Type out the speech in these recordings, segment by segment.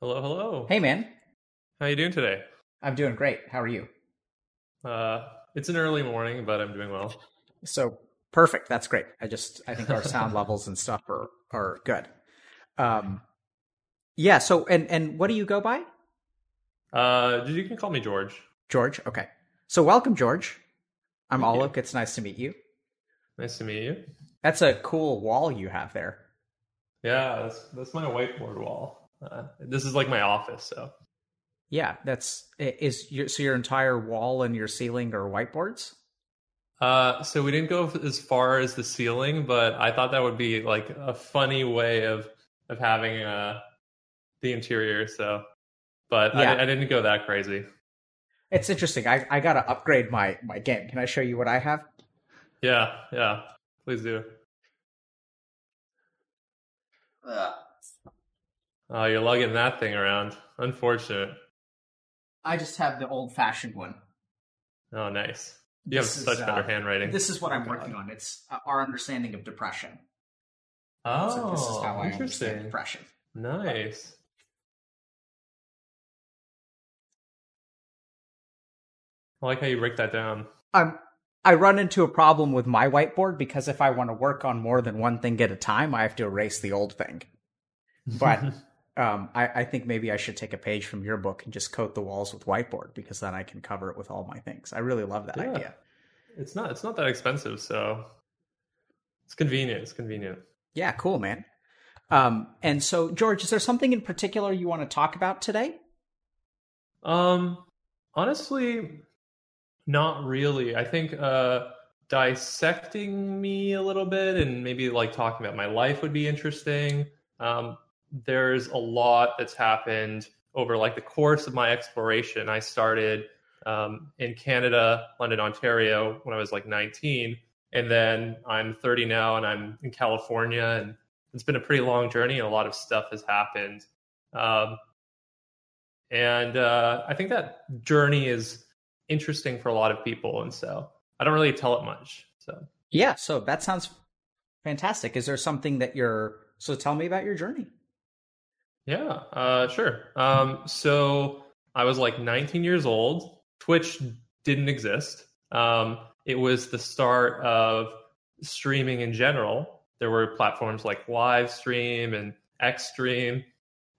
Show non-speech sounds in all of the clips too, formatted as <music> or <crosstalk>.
Hello, hello. Hey, man. How you doing today? I'm doing great. How are you? Uh, it's an early morning, but I'm doing well. So perfect. That's great. I just I think our sound <laughs> levels and stuff are are good. Um, yeah. So and and what do you go by? Uh, you can call me George. George. Okay. So welcome, George. I'm Thank you. It's nice to meet you. Nice to meet you. That's a cool wall you have there. Yeah, that's that's my whiteboard wall. Uh, this is like my office, so Yeah, that's i- is your so your entire wall and your ceiling are whiteboards. uh, so we didn't go as far as the ceiling, but I thought that would be like a funny way of of having uh the interior. So, but Yeah. I, I didn't go that crazy. It's interesting. I I gotta upgrade my my game. Can I show you what I have? Yeah, yeah. Please do. Oh, you're lugging that thing around. Unfortunate. I just have the old fashioned one. Oh, nice. You have This is, such better uh, handwriting. This is what I'm God. working on. It's uh, our understanding of depression. Oh, so this is how I understand interesting. depression. Nice. I like how you break that down. Um, I run into a problem with my whiteboard because if I want to work on more than one thing at a time, I have to erase the old thing. But <laughs> um, I, I think maybe I should take a page from your book and just coat the walls with whiteboard because then I can cover it with all my things. I really love that Yeah. idea. it's not it's not that expensive, so it's convenient. It's convenient. Yeah, cool, man. Um, and so, George, is there something in particular you want to talk about today? Um, honestly, not really. I think uh, dissecting me a little bit and maybe like talking about my life would be interesting. Um, there's a lot that's happened over like the course of my exploration. I started um, in Canada, London, Ontario, when I was like 19, and then I'm 30 now, and I'm in California, and it's been a pretty long journey, and a lot of stuff has happened. Um, and uh, I think that journey is interesting for a lot of people, and so I don't really tell it much. So Yeah, so that sounds fantastic. Is there something that you're so tell me about your journey? Yeah, uh, sure. Um, so I was like 19 years old. Twitch didn't exist. Um, it was the start of streaming in general. There were platforms like Livestream and Xstream.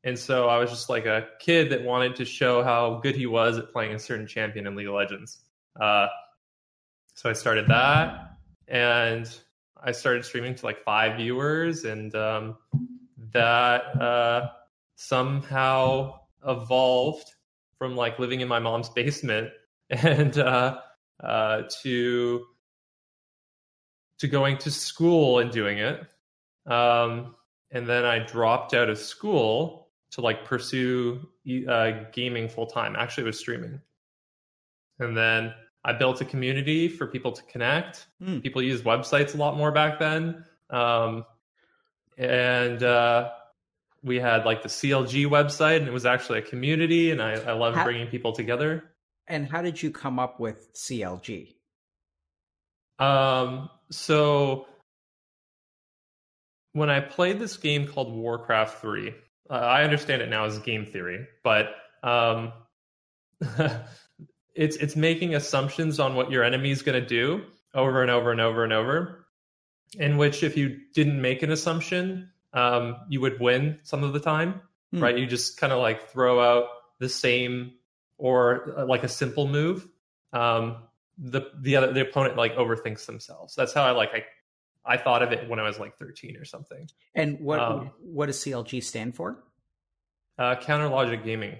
And so I was just like a kid that wanted to show how good he was at playing a certain champion in League of Legends. Uh, so I started that, and I started streaming to like five viewers, and um, that uh, somehow evolved from like living in my mom's basement <laughs> and uh, uh, to to going to school and doing it. Um, and then I dropped out of school to like pursue uh, gaming full time. Actually, it was streaming. And then I built a community for people to connect. Hmm. People used websites a lot more back then. Um, and uh, we had like the CLG website, and it was actually a community. And I, I loved How- bringing people together. And how did you come up with CLG? Um, so when I played this game called Warcraft 3, uh, I understand it now as game theory, but um, <laughs> it's it's making assumptions on what your enemy is going to do over and over and over and over. In which, if you didn't make an assumption, um, you would win some of the time, Hmm. right? You just kind of like throw out the same or uh, like a simple move. Um, the the other the opponent like overthinks themselves. That's how I like I I thought of it when I was like 13 or something. And what Um, what does CLG stand for? Uh, counter logic gaming.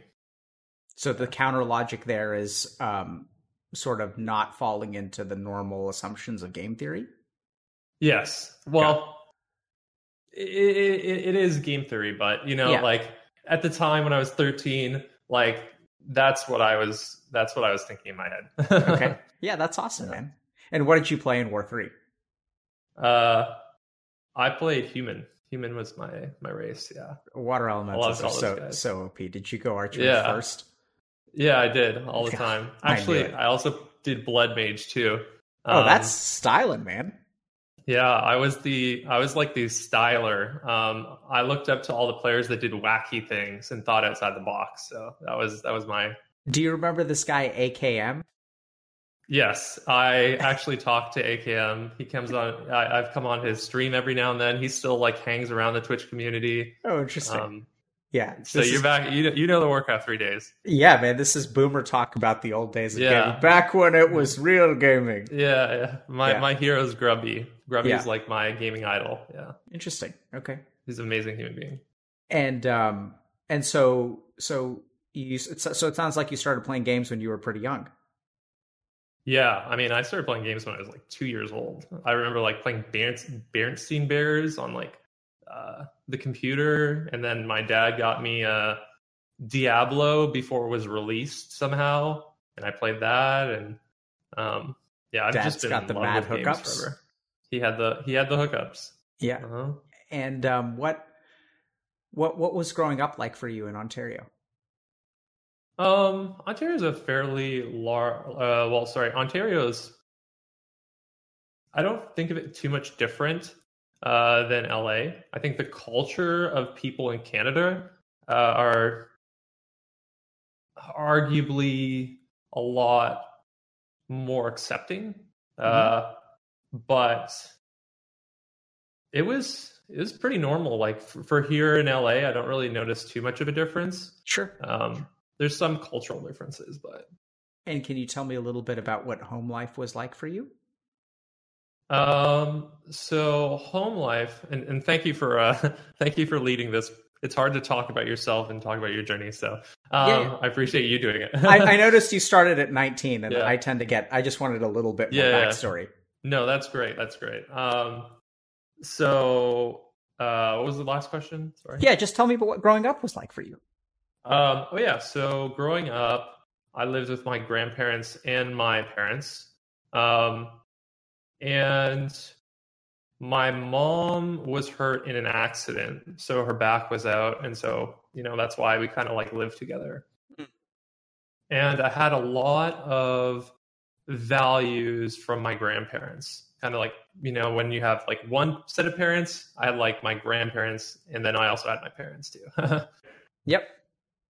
So the counter logic there is um, sort of not falling into the normal assumptions of game theory. Yes. Well, it, it, it is game theory, but you know, Yeah. like at the time when I was 13, like that's what I was that's what I was thinking in my head. <laughs> Okay, yeah, that's awesome, man. And what did you play in War Three? uh I played human. Human was my my race, yeah. Water elementals are so guys. so OP. Did you go Archmage Yeah. first? Yeah, I did all the <laughs> God, time. Actually, it. I, also did blood mage too. Oh, Um, that's styling, man. Yeah, I was the I was like the styler. Um, I looked up to all the players that did wacky things and thought outside the box. So that was that was my Do you remember this guy AKM? yes. I actually talked to AKM. He comes on. I, I've come on his stream every now and then. He still like hangs around the Twitch community. Oh, interesting. Um, yeah. so you're is- back. You know, you know the Warcraft three days. Yeah, man. This is boomer talk about the old days of Yeah. gaming, back when it was real gaming. Yeah, yeah. My Yeah. my hero's Grubby. Grubby Yeah. is like my gaming idol. Yeah, Interesting. Okay. he's an amazing human being. And um and so so you so it sounds like you started playing games when you were pretty young. Yeah, I mean, I started playing games when I was like two years old. I remember like playing Berens- Bernstein Bears on like uh, the computer, and then my dad got me uh, Diablo before it was released somehow, and I played that. And um, yeah, I've Dad's just been got the mad hookups. forever. He had the he had the hookups. Yeah. Uh-huh. And um what what what was growing up like for you in Ontario? Um, Ontario is a fairly large. Uh, well, sorry, Ontario's. I don't think of it too much different uh, than LA. I think the culture of people in Canada uh, are arguably a lot more accepting, uh, but it was it was pretty normal. Like for, for here in LA, I don't really notice too much of a difference. Sure. Um, there's some cultural differences, but And can you tell me a little bit about what home life was like for you? Um, so home life, and, and thank you for uh, <laughs> thank you for leading this. It's hard to talk about yourself and talk about your journey, so um, Yeah. I appreciate you doing it. I, I <laughs> noticed you started at 19, and Yeah. I tend to get. I just wanted a little bit more Yeah, backstory. no, that's great. That's great. Um, so uh, what was the last question? Sorry. Yeah, just tell me about what growing up was like for you. Um, oh yeah. So growing up, I lived with my grandparents and my parents. Um, and my mom was hurt in an accident, so her back was out, and so you know that's why we kind of like lived together. Mm. And I had a lot of values from my grandparents. Kind of like you know when you have like one set of parents, I had like my grandparents, and then I also had my parents too. <laughs> Yep.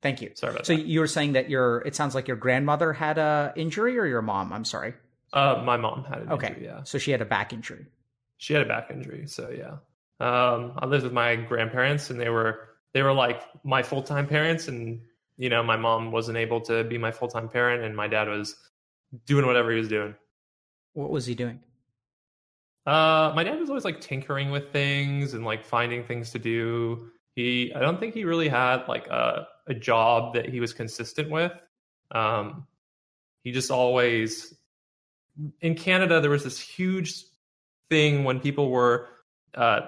Thank you. Sorry about So that. you were saying that your it sounds like your grandmother had a injury or your mom, I'm sorry. Uh, my mom had an Okay. injury, yeah. So she had a back injury. She had a back injury, so yeah. Um, I lived with my grandparents, and they were they were like my full time parents, and you know my mom wasn't able to be my full time parent, and my dad was doing whatever he was doing. What was he doing? Uh, my dad was always like tinkering with things and like finding things to do. He, I don't think he really had like a a job that he was consistent with. Um, he just always in Canada there was this huge thing when people were uh,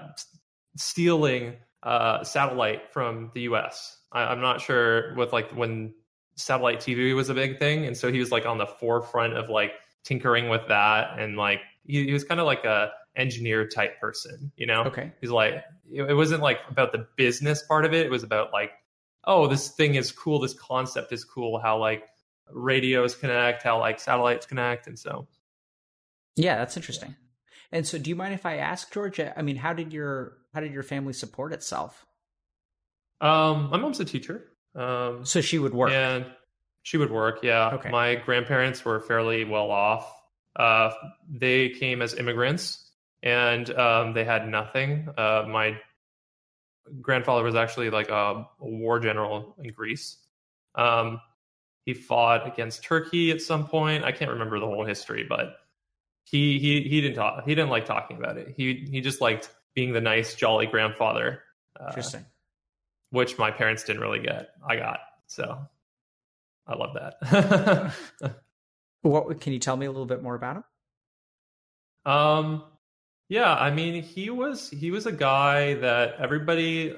stealing uh, satellite from the U.S. I, I'm not sure with like when satellite TV was a big thing, and so he was like on the forefront of like tinkering with that, and like he, he was kind of like a engineer type person, you know. Okay. He's like, it it wasn't like about the business part of it. It was about like, oh, this thing is cool. This concept is cool. How like radios connect, how like satellites connect, and so Yeah, that's interesting. And so do you mind if I ask Georgia, I mean, how did your how did your family support itself? um, my mom's a teacher. Um, So she would work. and she would work. Yeah. Okay. My grandparents were fairly well off. Uh, they came as immigrants, and um, they had nothing. Uh, my grandfather was actually like a, a war general in Greece. Um, he fought against Turkey at some point. I can't remember the whole history, but he he he didn't talk. He didn't like talking about it. He he just liked being the nice, jolly grandfather. Uh, Interesting. Which my parents didn't really get. I got so. I love that. <laughs> what can you tell me a little bit more about him? Um, yeah, I mean, he was he was a guy that everybody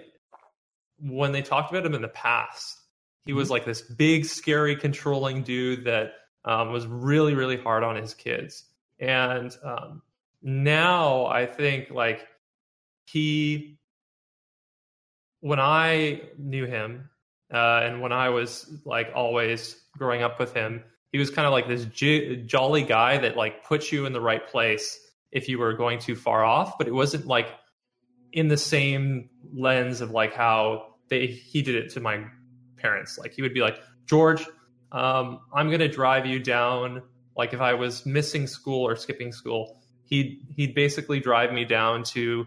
when they talked about him in the past, he was like this big, scary, controlling dude that um, was really, really hard on his kids. And um, now I think like he, when I knew him, uh, and when I was like always growing up with him, he was kind of like this jolly guy that like puts you in the right place if you were going too far off, but it wasn't like in the same lens of like how they he did it to my parents. Like he would be like, George, um, I'm gonna drive you down. Like if I was missing school or skipping school, he'd he'd basically drive me down to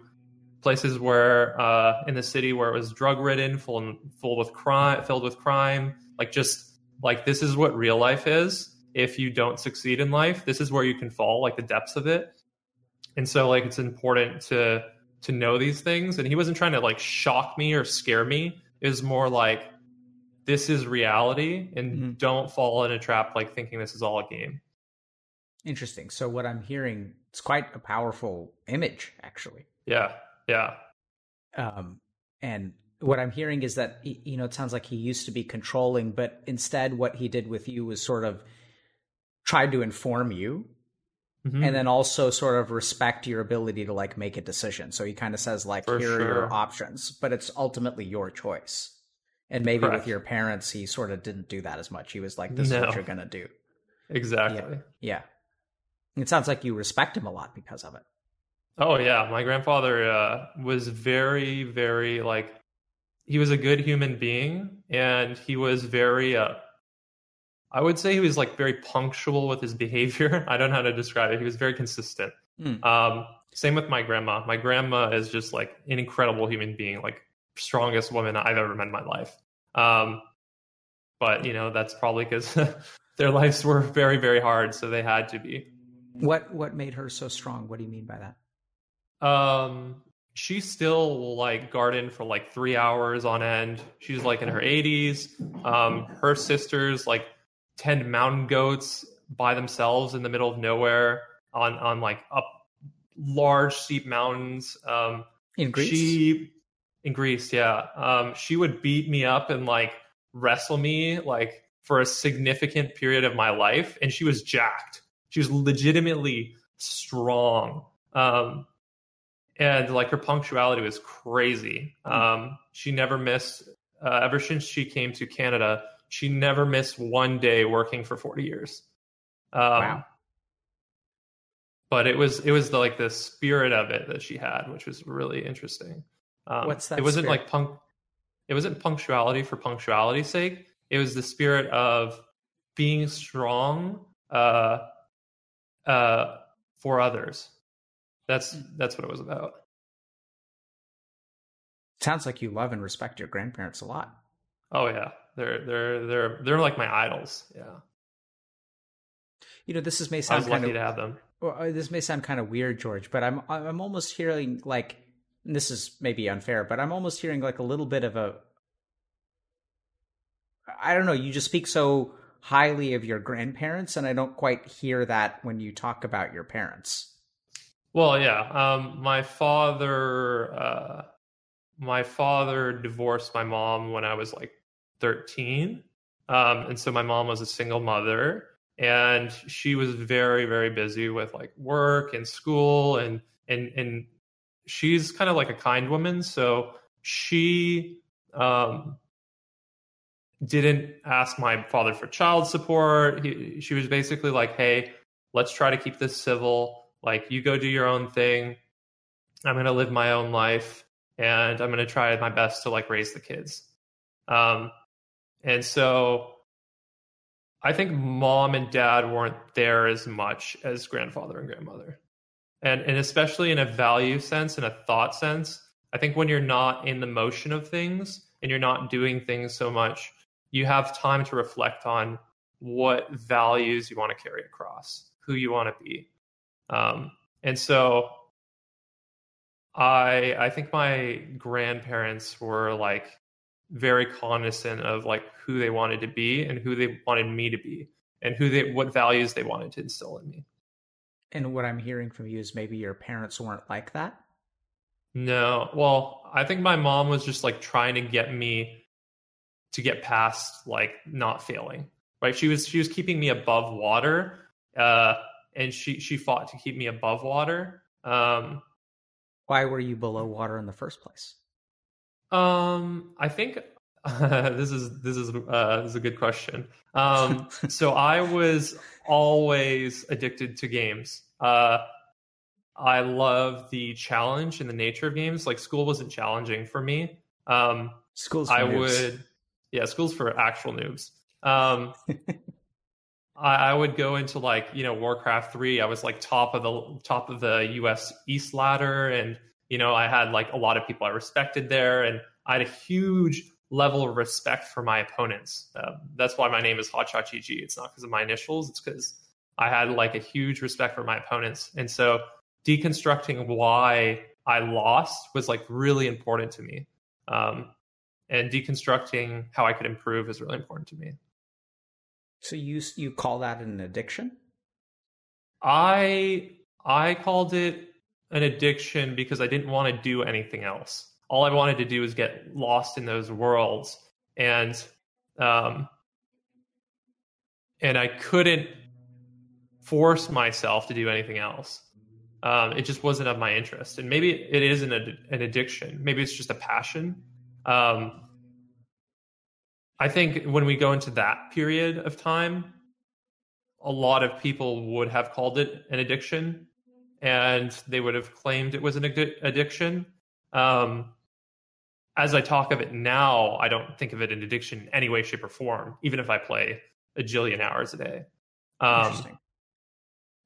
places where uh, in the city where it was drug ridden, full full with crime, filled with crime. Like just like this is what real life is. If you don't succeed in life, this is where you can fall, like the depths of it and so like it's important to to know these things and he wasn't trying to like shock me or scare me it was more like this is reality and mm-hmm. don't fall in a trap like thinking this is all a game interesting so what i'm hearing it's quite a powerful image actually yeah yeah um and what i'm hearing is that you know it sounds like he used to be controlling but instead what he did with you was sort of tried to inform you Mm-hmm. and then also sort of respect your ability to like make a decision. So he kind of says like For here sure. are your options, but it's ultimately your choice. And maybe Correct. with your parents, he sort of didn't do that as much. He was like, "This no. is what you're gonna do." Exactly. Yeah. yeah. It sounds like you respect him a lot because of it. Oh yeah, my grandfather uh, was very, very like he was a good human being, and he was very uh, I would say he was like very punctual with his <laughs> behavior. I don't know how to describe it. He was very consistent. Mm. Um, same with my grandma. My grandma is just like an incredible human being, like strongest woman I've ever met in my life. Um, but you know that's probably because <laughs> their lives were very very hard, so they had to be. What what made her so strong? What do you mean by that? Um, she still will like garden for like three hours on end. She's like in her 80s. Um, her sisters like tend mountain goats by themselves in the middle of nowhere on on like up large steep mountains. Um, in Greece, she in Greece, yeah. Um, she would beat me up and like wrestle me like for a significant period of my life, and she was jacked. She was legitimately strong. Um, and like her punctuality was crazy. Hmm. Um, she never missed uh, ever since she came to Canada she never missed one day working for 40 years. Um, wow. But it was it was the, like the spirit of it that she had, which was really interesting. Um, What's that? It wasn't spirit? like punk. It wasn't punctuality for punctuality's sake. It was the spirit of being strong uh, uh, for others. That's that's what it was about. Sounds like you love and respect your grandparents a lot. Oh yeah, they're they're they're they're like my idols. Yeah. You know, this is may sound I was lucky of, to have them. Well, uh, this may sound kind of weird, George, but I'm I'm almost hearing like this is maybe unfair, but I'm almost hearing like a little bit of a I don't know, you just speak so highly of your grandparents and I don't quite hear that when you talk about your parents. Well, yeah. Um my father uh my father divorced my mom when I was like 13. Um, and so my mom was a single mother and she was very, very busy with like work and school and, and, and she's kind of like a kind woman. So she, um, didn't ask my father for child support. He, she was basically like, Hey, let's try to keep this civil. Like you go do your own thing. I'm going to live my own life and I'm going to try my best to like raise the kids. Um, and so I think mom and dad weren't there as much as grandfather and grandmother. And and especially in a value sense, in a thought sense, I think when you're not in the motion of things and you're not doing things so much, you have time to reflect on what values you want to carry across, who you want to be. Um, and so I I think my grandparents were like very cognizant of like who they wanted to be and who they wanted me to be and who they what values they wanted to instill in me. And what I'm hearing from you is maybe your parents weren't like that? No. Well, I think my mom was just like trying to get me to get past like not failing. Right? She was she was keeping me above water. Uh and she she fought to keep me above water. Um why were you below water in the first place? Um, I think uh, <laughs> this is this is uh, this is a good question. Um, so I was always addicted to games. Uh, I love the challenge and the nature of games. Like school wasn't challenging for me. Um, School's I noobs. would, yeah, school's for actual noobs. Um, <laughs> I, I would go into like you know Warcraft three. I was like top of the top of the U.S. East ladder, and you know I had like a lot of people I respected there, and I had a huge level of respect for my opponents. Uh, that's why my name is Hotshot GG. It's not because of my initials. It's because I had like a huge respect for my opponents, and so deconstructing why I lost was like really important to me. Um, and deconstructing how I could improve is really important to me. So you you call that an addiction? I I called it an addiction because I didn't want to do anything else. All I wanted to do was get lost in those worlds, and um, and I couldn't force myself to do anything else. Um, it just wasn't of my interest, and maybe it is an an addiction. Maybe it's just a passion. Um, I think when we go into that period of time, a lot of people would have called it an addiction and they would have claimed it was an addi- addiction. Um, as I talk of it now, I don't think of it in addiction in any way, shape, or form, even if I play a jillion hours a day. Um,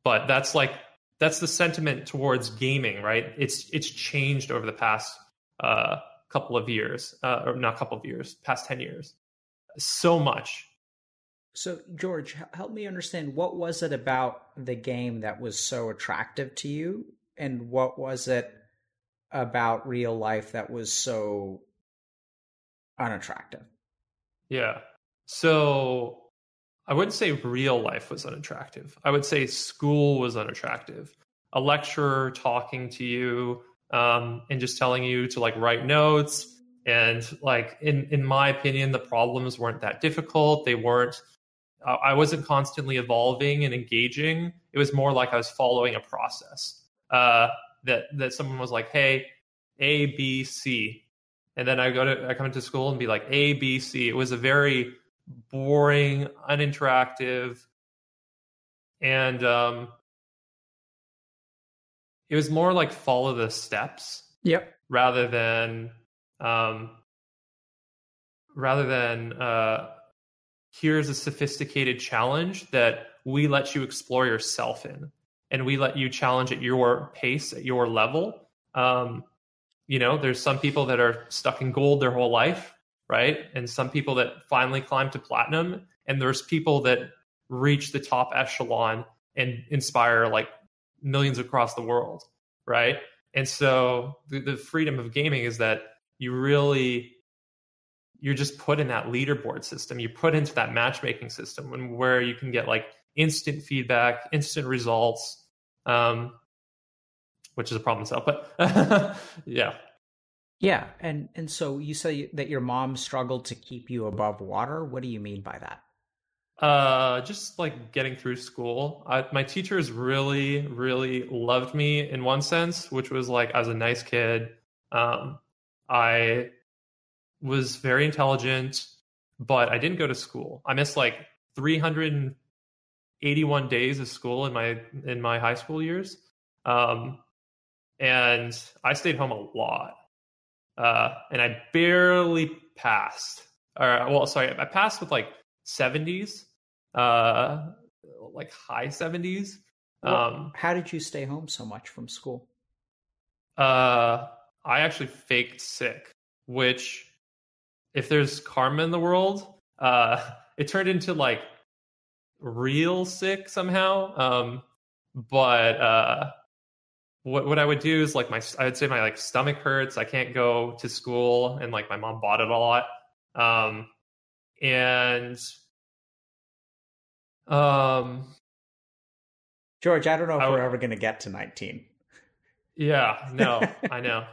but that's like that's the sentiment towards gaming, right? It's it's changed over the past uh, couple of years, uh, or not couple of years, past ten years, so much. So George, help me understand what was it about the game that was so attractive to you, and what was it about real life that was so unattractive? Yeah. So I wouldn't say real life was unattractive. I would say school was unattractive. A lecturer talking to you um, and just telling you to like write notes. And like in in my opinion, the problems weren't that difficult. They weren't. I wasn't constantly evolving and engaging. It was more like I was following a process. Uh, that that someone was like, "Hey, A, B, C," and then I go to I come into school and be like A, B, C. It was a very boring, uninteractive, and um, it was more like follow the steps Yep. rather than um, rather than uh, here's a sophisticated challenge that we let you explore yourself in and we let you challenge at your pace at your level. Um, you know there's some people that are stuck in gold their whole life right? And some people that finally climb to platinum. And there's people that reach the top echelon and inspire like millions across the world right? And so the, the freedom of gaming is that you really you're just put in that leaderboard system. You put into that matchmaking system when, where you can get like instant feedback instant results um, which is a problem itself but <laughs> yeah Yeah, and and so you say that your mom struggled to keep you above water. What do you mean by that? Uh, just like getting through school. I, my teachers really, really loved me in one sense, which was like I was a nice kid. Um, I was very intelligent, but I didn't go to school. I missed like 381 days of school in my in my high school years, um, and I stayed home a lot. Uh, and I barely passed. Or well, sorry, I passed with like 70s uh like high 70s Well, um How did you stay home so much from school? uh I actually faked sick, which if there's karma in the world, uh, <laughs> it turned into like real sick somehow. Um, but uh, what what I would do is like my I would say my like stomach hurts. I can't go to school, and like my mom bought it a lot. Um, and um, George, I don't know if I we're ever going to get to 19. yeah, no, <laughs> I know.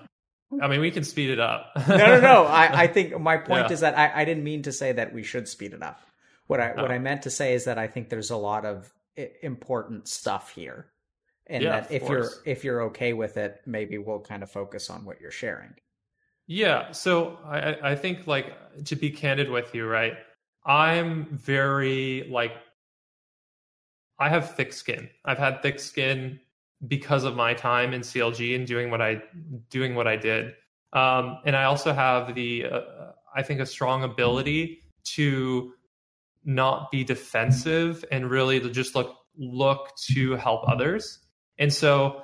I mean, we can speed it up. no, no, no. I, I <laughs> think my point Yeah. is that I, I didn't mean to say that we should speed it up. What I what Oh. I meant to say is that I think there's a lot of important stuff here, and Yeah, that if you're if you're okay with it, maybe we'll kind of focus on what you're sharing. Yeah, so I, I- I think like to be candid with you, right? I'm very like I have thick skin. I've had thick skin because of my time in CLG and doing what I doing what I did. Um, and I also have the uh, I think a strong ability to not be defensive and really just look look to help others. And so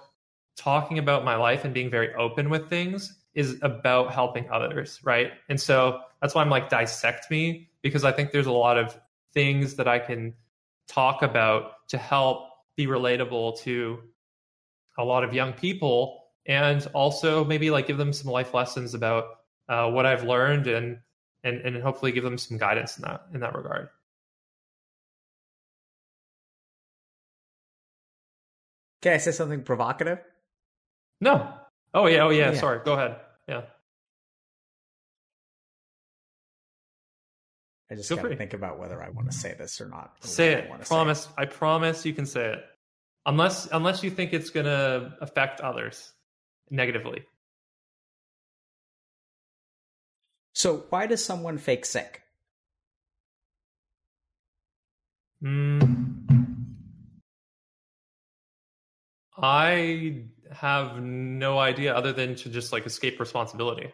talking about my life and being very open with things is about helping others, right? And so that's why I'm like dissect me because I think there's a lot of things that I can talk about to help be relatable to a lot of young people and also maybe like give them some life lessons about uh, what I've learned and and and hopefully give them some guidance in that in that regard. Can I say something provocative? No. Oh yeah. Oh yeah. Yeah. Sorry. Go ahead. Yeah. I just Feel got to free. think about whether I want to say this or not. or Say whether I it. say Promise. I promise you can say it. Unless unless you think it's gonna affect others negatively. So why does someone fake sick? Mm. I have no idea other than to just like escape responsibility.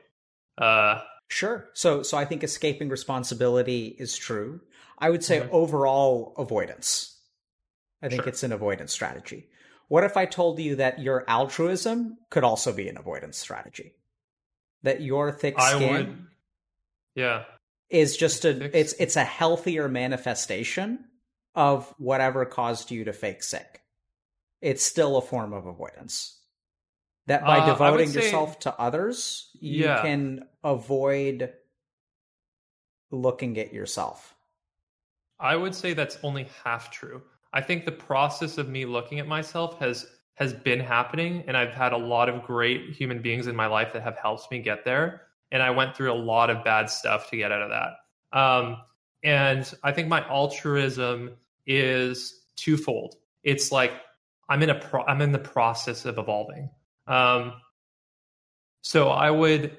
Uh Sure. So so I think escaping responsibility is true. I would say Mhm. overall avoidance. I think Sure. it's an avoidance strategy. What if I told you that your altruism could also be an avoidance strategy? That your thick skin would Yeah. is just a Thick it's it's a healthier manifestation of whatever caused you to fake sick. It's still a form of avoidance. That by Uh, devoting say- yourself to others, you Yeah. can avoid looking at yourself. I would say that's only half true. I think the process of me looking at myself has has been happening and I've had a lot of great human beings in my life that have helped me get there and I went through a lot of bad stuff to get out of that. Um, and I think my altruism is twofold. It's like I'm in a pro- I'm in the process of evolving. Um, so I would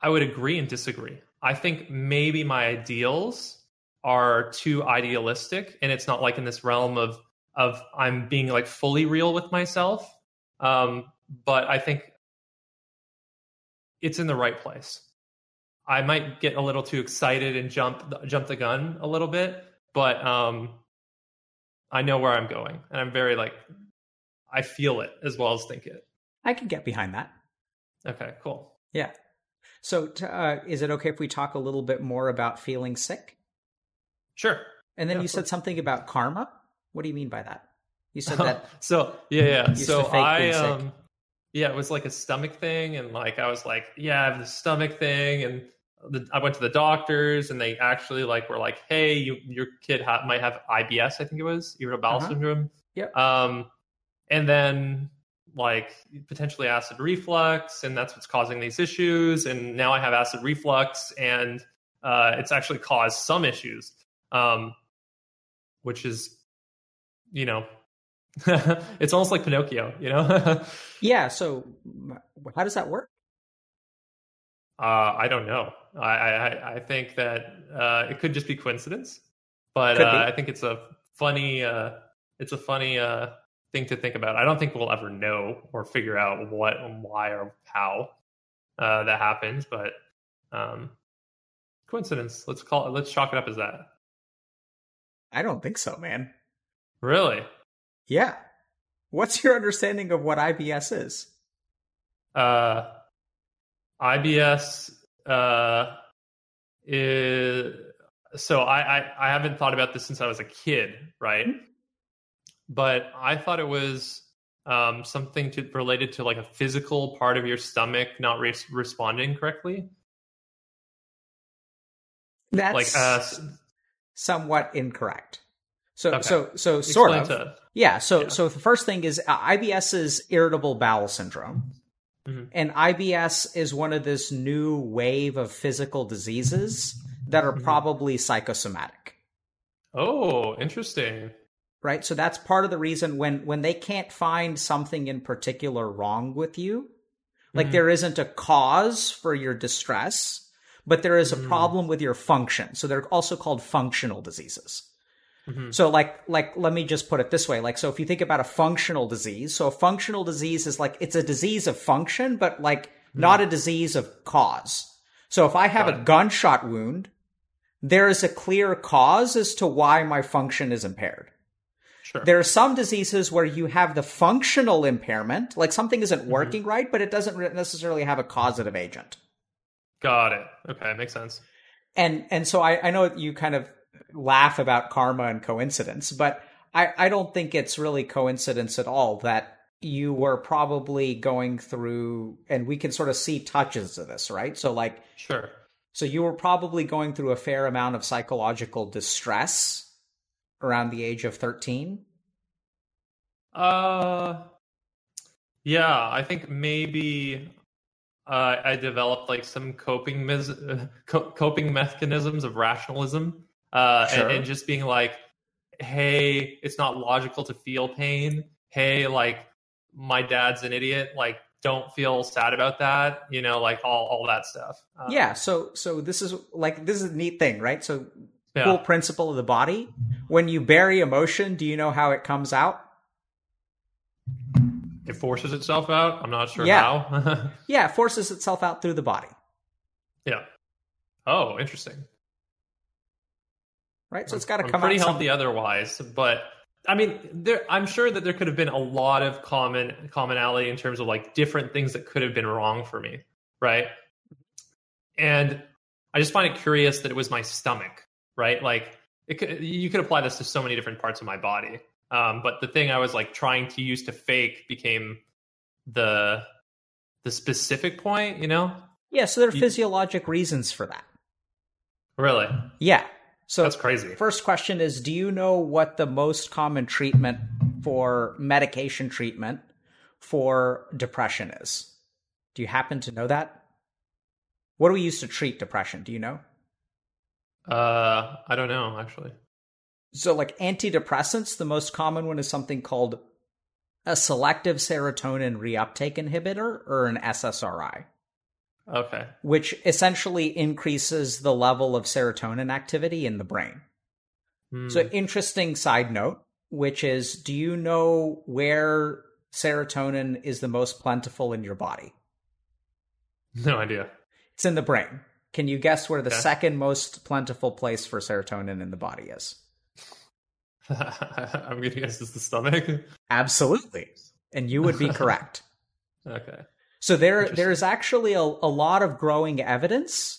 I would agree and disagree. I think maybe my ideals are too idealistic and it's not like in this realm of of I'm being like fully real with myself. Um, but I think it's in the right place. I might get a little too excited and jump jump the gun a little bit, but um, I know where I'm going, and I'm very like I feel it as well as think it. I can get behind that. Okay, cool. Yeah. So, uh, is it okay if we talk a little bit more about feeling sick? Sure. And then Yeah, you said something about karma. What do you mean by that? You said <laughs> that. so yeah, yeah. So I um, yeah, it was like a stomach thing, and like I was like, yeah, I have this stomach thing, and the, I went to the doctors, and they actually like were like, hey, you your kid ha- might have IBS, I think it was irritable bowel Uh-huh. syndrome. Yep. Um, and then like potentially acid reflux, and that's what's causing these issues. And now I have acid reflux, and uh, it's actually caused some issues, um, which is, you know, <laughs> it's almost like Pinocchio, you know. <laughs> Yeah. So, how does that work? uh, I don't know. I, I I think that uh, it could just be coincidence, but Could uh, be. I think it's a funny uh, it's a funny uh, thing to think about. I don't think we'll ever know or figure out what and why or how uh, that happens, but um, coincidence. Let's call it. Let's chalk it up as that. I don't think so, man. Really? Yeah. What's your understanding of what IBS is? Uh, IBS uh, is so I, I I haven't thought about this since I was a kid, right? Mm-hmm. But I thought it was um, something to related to like a physical part of your stomach not re- responding correctly. That's Like uh, somewhat incorrect. So Okay. so so sort explain of. to- Yeah. So Yeah. so the first thing is uh, IBS is irritable bowel syndrome, Mhm. and IBS is one of this new wave of physical diseases that are Mhm. probably psychosomatic. Oh, interesting. Right. So that's part of the reason when when they can't find something in particular wrong with you, like Mhm. there isn't a cause for your distress, but there is a Mm. problem with your function. So they're also called functional diseases. Mhm. So like like let me just put it this way like so if you think about a functional disease so a functional disease is like it's a disease of function but like not a disease of cause. So if I have Got a it. gunshot wound there is a clear cause as to why my function is impaired. Sure. There are some diseases where you have the functional impairment like something isn't working right but it doesn't necessarily have a causative agent. Got it. Okay, makes sense. and and so I, I know you kind of laugh about karma and coincidence, but I, I don't think it's really coincidence at all that you were probably going through and we can sort of see touches of this, right? So like Sure. so you were probably going through a fair amount of psychological distress around the age of 13. Uh, yeah, I think maybe uh, I developed like some coping uh, <laughs> co- coping mechanisms of rationalism, uh, Sure. and, and just being like, "Hey, it's not logical to feel pain. Hey, like my dad's an idiot. Like, don't feel sad about that. You know, like all all that stuff." Uh, yeah, so so this is like this is a neat thing, right? So yeah. cool principle of the body. When you bury emotion, do you know how it comes out? It forces itself out. I'm not sure Yeah. how. <laughs> Yeah, it forces itself out through the body. yeah. Oh, interesting. Right? So it's got to come pretty healthy otherwise, but I mean, there. I'm sure that there could have been a lot of common commonality in terms of like different things that could have been wrong for me, right? And I just find it curious that it was my stomach, right? Like, it could, you could apply this to so many different parts of my body. Um, but the thing I was like trying to use to fake became the the specific point, you know? yeah, so there are You- physiologic reasons for that. Really, Yeah. So that's crazy. first question is do you know what the most common treatment for medication treatment for depression is? Do you happen to know that? What do we use to treat depression? Do you know? Uh, I don't know actually. So, like antidepressants, the most common one is something called a selective serotonin reuptake inhibitor or an SSRI. Okay. which essentially increases the level of serotonin activity in the brain. Hmm. So, interesting side note, which is do you know where serotonin is the most plentiful in your body? no idea. It's in the brain. Can you guess where the Okay. second most plentiful place for serotonin in the body is? <laughs> I'm gonna guess it's the stomach. Absolutely. And you would be <laughs> correct. Okay. So there there's actually a, a lot of growing evidence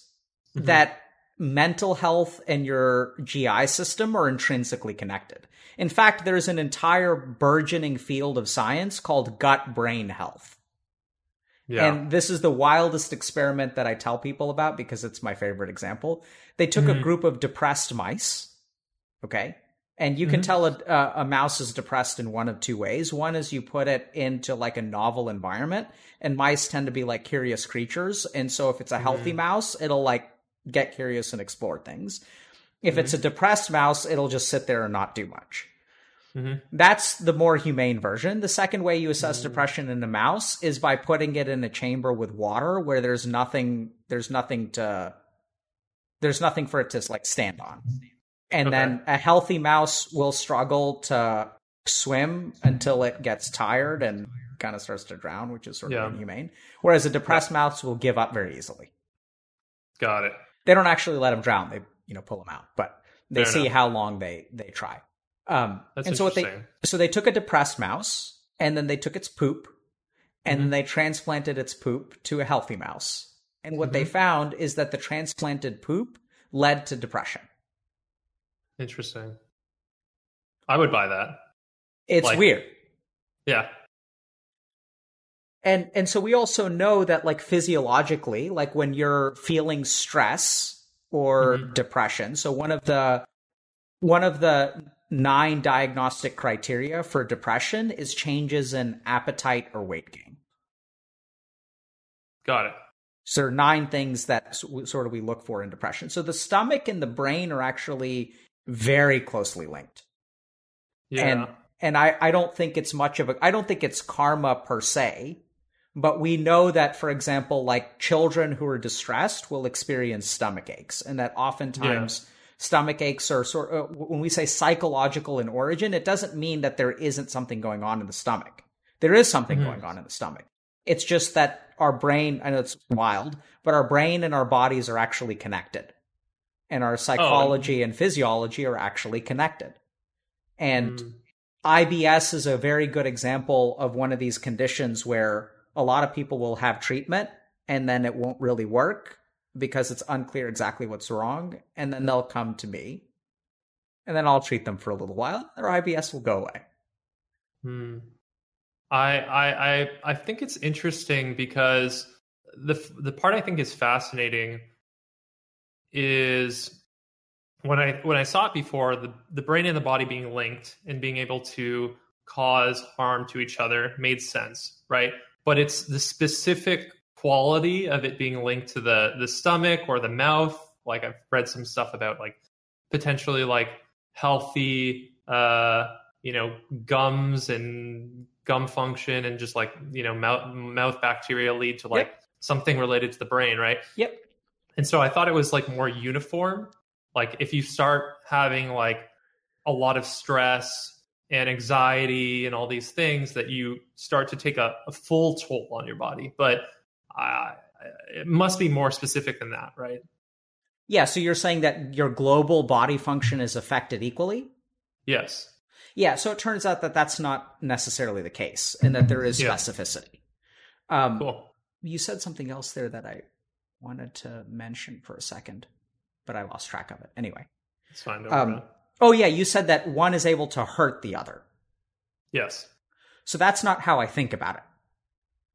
Mhm. that mental health and your GI system are intrinsically connected. In fact, there's an entire burgeoning field of science called gut brain health. Yeah. And this is the wildest experiment that I tell people about because it's my favorite example. They took a Mhm. group of depressed mice, okay? And you can Mhm. tell a, a, mouse is depressed in one of two ways. One is you put it into like a novel environment, and mice tend to be like curious creatures. And so if it's a healthy Mhm. mouse, it'll like get curious and explore things. If Mm-hmm. it's a depressed mouse, it'll just sit there and not do much. Mhm. That's the more humane version. The second way you assess Mm. depression in a mouse is by putting it in a chamber with water where there's nothing there's nothing to there's nothing for it to like stand on. And Okay. then a healthy mouse will struggle to swim until it gets tired and kind of starts to drown, which is sort Yeah. of inhumane. Whereas a depressed mouse will give up very easily. Got it. They don't actually let them drown; they you know pull them out, but they Fair see enough. how long they they try. Um, That's and so what they so they took a depressed mouse and then they took its poop and Mm-hmm. then they transplanted its poop to a healthy mouse And what mm-hmm. they found is that the transplanted poop led to depression. Interesting. I would buy that. It's like, weird. Yeah. And and so we also know that like physiologically, like when you're feeling stress or mm-hmm. depression, so one of the one of the nine diagnostic criteria for depression is changes in appetite or weight gain. Got it. So there are nine things that sort of we look for in depression. So the stomach and the brain are actually very closely linked. Yeah. And and I, I don't think it's much of a I don't think it's karma per se, but we know that, for example, like children who are distressed will experience stomach aches, and that oftentimes yeah. stomach aches are sort of, uh, when we say psychological in origin, it doesn't mean that there isn't something going on in the stomach. There is something mm-hmm. going on in the stomach. It's just that our brain, I know it's wild, but our brain and our bodies are actually connected. And our oh, psychology oh. and physiology are actually connected. And mm. IBS is a very good example of one of these conditions where a lot of people will have treatment and then it won't really work because it's unclear exactly what's wrong. And then they'll come to me and then I'll treat them for a little while. Their IBS will go away. Hmm. I, I, I, I think it's interesting because the, the part I think is fascinating is when I, when I saw it before, the, the brain and the body being linked and being able to cause harm to each other made sense, right? but it's the specific quality of it being linked to the the stomach or the mouth. Like I've read some stuff about like potentially like healthy uh you know gums and gum function and just like you know mouth mouth bacteria lead to like yep. something related to the brain right yep and so i thought it was like more uniform like if you start having like a lot of stress and anxiety and all these things that you start to take a, a full toll on your body. But uh, it must be more specific than that, right? Yeah. So you're saying that your global body function is affected equally? Yes. Yeah. So it turns out that that's not necessarily the case and that there is yeah. specificity. Um, cool. You said something else there that I wanted to mention for a second, but I lost track of it. Anyway. It's fine. Um, Oh yeah, you said that one is able to hurt the other. Yes. So that's not how I think about it.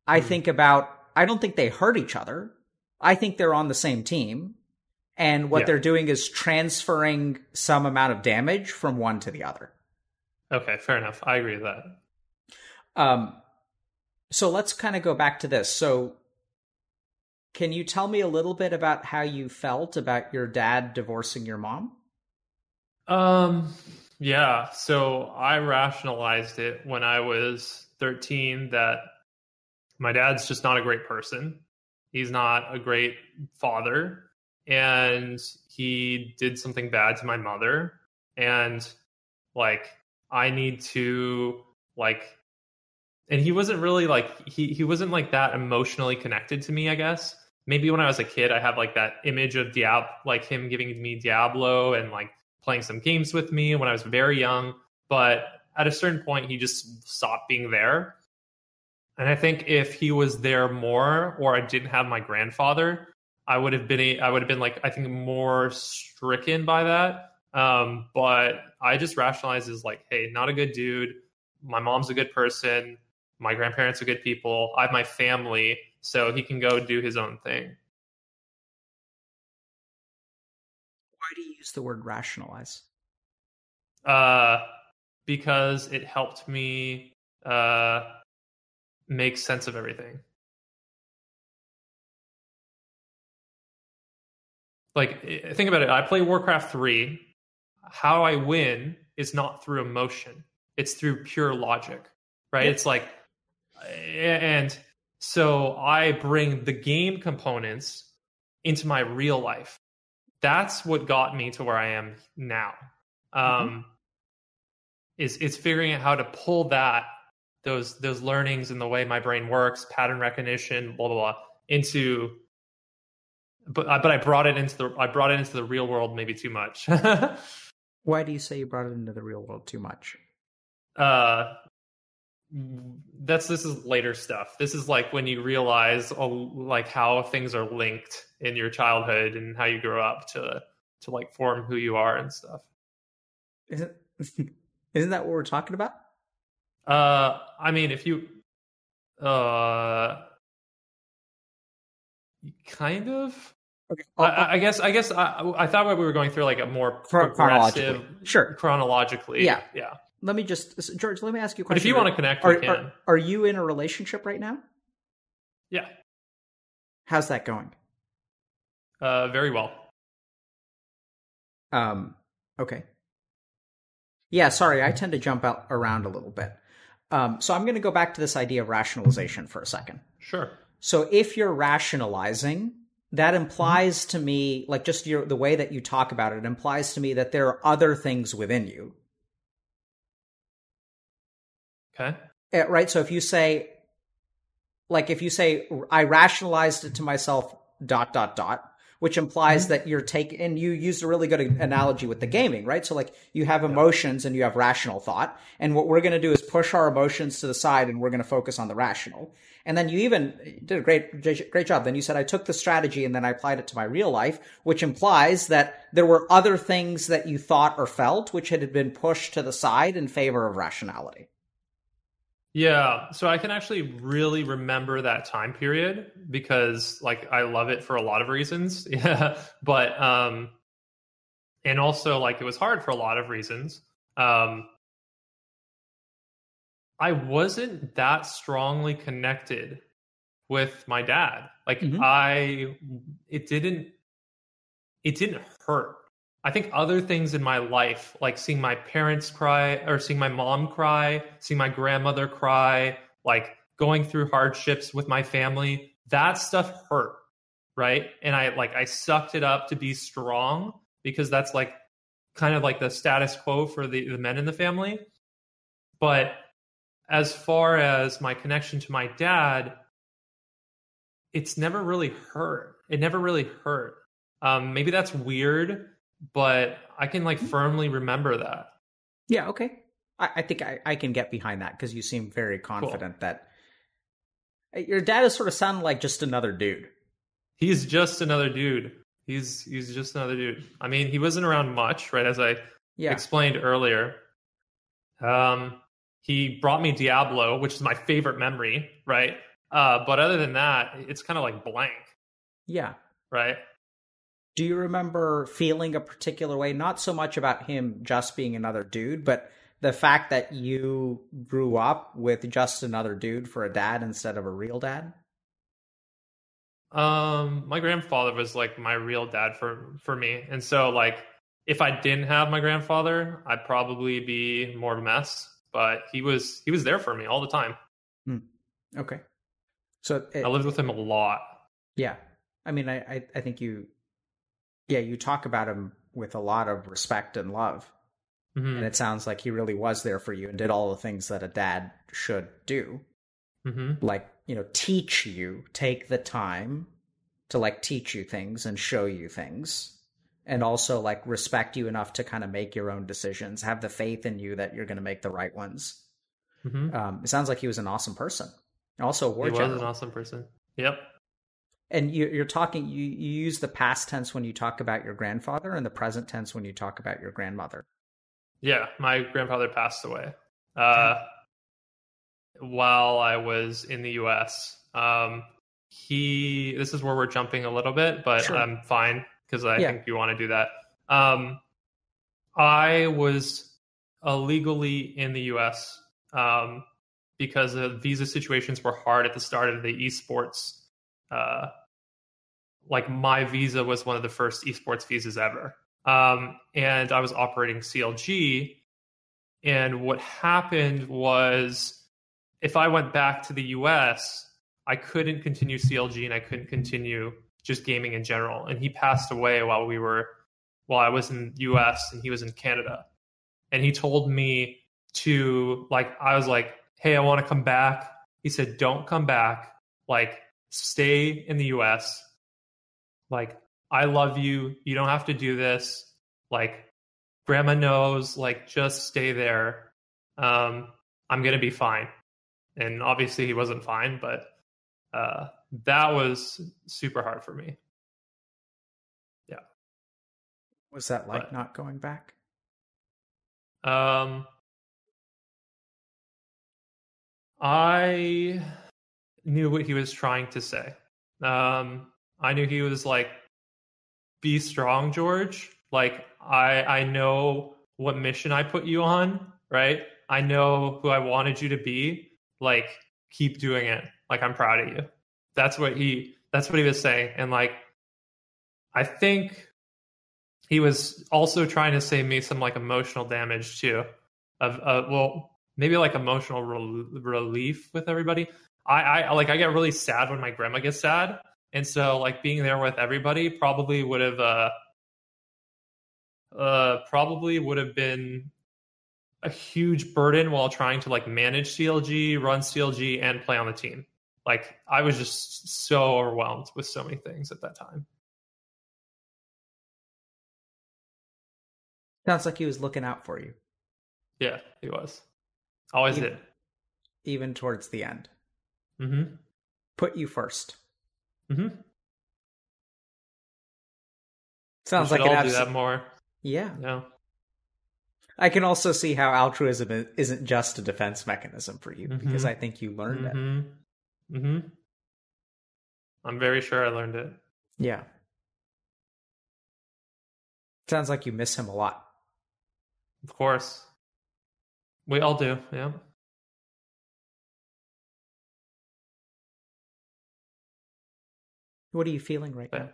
I mm. think about I don't think they hurt each other. I think they're on the same team. And what yeah. they're doing is transferring some amount of damage from one to the other. Okay, fair enough. I agree with that. Um so let's kind of go back to this. So can you tell me a little bit about how you felt about your dad divorcing your mom? Um, yeah. So I rationalized it when I was 13 that my dad's just not a great person. He's not a great father. And he did something bad to my mother. And like, I need to, like, and he wasn't really like, he, he wasn't like that emotionally connected to me, I guess. Maybe when I was a kid, I had like that image of Diablo, like him giving me Diablo and like playing some games with me when I was very young. But at a certain point, he just stopped being there. And I think if he was there more, or I didn't have my grandfather, I would have been I would have been like I think more stricken by that. Um, but I just rationalized as like, hey, not a good dude. My mom's a good person. My grandparents are good people. I have my family, so he can go do his own thing. Why do you use the word rationalize? Uh, because it helped me uh, make sense of everything. Like, think about it. I play Warcraft 3. How I win is not through emotion, it's through pure logic, right? Yep. It's like, and so I bring the game components into my real life that's what got me to where I am now. Um, mm-hmm. Is is figuring out how to pull that those those learnings and the way my brain works, pattern recognition, blah blah blah, into. But I, but I brought it into the I brought it into the real world maybe too much. <laughs> Why do you say you brought it into the real world too much? Uh, that's this is later stuff. This is like when you realize oh, like how things are linked in your childhood and how you grow up to to like form who you are and stuff. Isn't <laughs> isn't that what we're talking about? Uh, I mean, if you, uh, kind of. Okay. I, I guess. I guess. I, I thought we were going through like a more Chron- chronologically. progressive, Sure. chronologically. Yeah. yeah. Let me just George. Let me ask you a question. But if you want to connect, are, are, are you in a relationship right now? yeah. How's that going? Uh, very well. Um. Okay. Yeah. Sorry, I tend to jump out around a little bit. Um. So I'm going to go back to this idea of rationalization for a second. Sure. So if you're rationalizing, that implies to me, like just your the way that you talk about it, implies to me that there are other things within you. Okay. Uh, right? So if you say, like, if you say, I rationalized it to myself, dot, dot, dot, which implies that you're taking, and you used a really good analogy with the gaming, right? So, like, you have emotions and you have rational thought. And what we're going to do is push our emotions to the side and we're going to focus on the rational. And then you even did a great, great job. Then you said, I took the strategy and then I applied it to my real life, which implies that there were other things that you thought or felt which had been pushed to the side in favor of rationality. Yeah, so I can actually really remember that time period because like I love it for a lot of reasons. <laughs> Yeah, but um and also like it was hard for a lot of reasons. Um I wasn't that strongly connected with my dad. Like Mhm. I it didn't it didn't hurt. I think other things in my life, like seeing my parents cry or seeing my mom cry, seeing my grandmother cry, like going through hardships with my family, that stuff hurt, right? And I like I sucked it up to be strong because that's like kind of like the status quo for the, the men in the family. But as far as my connection to my dad, it's never really hurt. It never really hurt. Um, maybe that's weird, but I can like firmly remember that. Yeah, okay. I, I think I, I can get behind that because you seem very confident that uh, your dad is sort of sounding like just another dude. He's just another dude. He's he's just another dude. I mean, he wasn't around much, right? As I Yeah. explained earlier. Um, he brought me Diablo, which is my favorite memory, right? Uh, but other than that, it's kind of like blank, yeah. right? Do you remember feeling a particular way? Not so much about him just being another dude, but the fact that you grew up with just another dude for a dad instead of a real dad? Um, my grandfather was like my real dad for for me, and so like if I didn't have my grandfather, I'd probably be more of a mess. But he was he was there for me all the time. Okay. So it, I lived with him a lot. Yeah. I mean, I, I, I think you, yeah, you talk about him with a lot of respect and love. Mhm. And it sounds like he really was there for you and did all the things that a dad should do. Mhm. Like, you know, teach you, take the time to like teach you things and show you things. And also like respect you enough to kind of make your own decisions, have the faith in you that you're going to make the right ones. Mhm. Um, it sounds like he was an awesome person. Also a war He was an awesome person. Yep. And you, you're talking, you, you use the past tense when you talk about your grandfather and the present tense when you talk about your grandmother. Yeah, my grandfather passed away uh, while I was in the U.S. Um, he. This is where we're jumping a little bit, but Sure. I'm fine because I Yeah. think you want to do that. Um, I was illegally in the U.S. Um, because the visa situations were hard at the start of the esports. Uh, like my visa was one of the first esports visas ever. Um, and I was operating CLG. And what happened was if I went back to the US, I couldn't continue CLG and I couldn't continue just gaming in general. And he passed away while we were, while I was in US and he was in Canada. And he told me to, like, I was like, hey, I want to come back. He said, don't come back. Like, stay in the US. Like, I love you. You don't have to do this. Like, grandma knows. Like, just stay there. Um, I'm gonna be fine. and obviously he wasn't fine, but uh, that was super hard for me. Yeah. Was that like But- not going back? Um, I knew what he was trying to say. Um, I knew he was like, "Be strong, George." Like I, I know what mission I put you on, right? I know who I wanted you to be. Like, keep doing it. Like I'm proud of you. That's what he. That's what he was saying, and like, I think he was also trying to save me some like emotional damage too of uh, well maybe like emotional rel- relief with everybody I, I like i get really sad when my grandma gets sad. And so like being there with everybody probably would have uh uh probably would have been a huge burden while trying to like manage clg run clg and play on the team. Like i was just so overwhelmed with so many things at that time. Sounds like he was looking out for you, yeah he was. Always You- did. even towards the end. Mm-hmm Put you first. mm-hmm Sounds like should an all do that more. Yeah. Yeah. I can also see how altruism isn't just a defense mechanism for you because Mhm. I think you learned it. Mm-hmm. Mm-hmm. I'm very sure I learned it. Yeah. Sounds like you miss him a lot. Of course. We all do. Yeah. What are you feeling right now?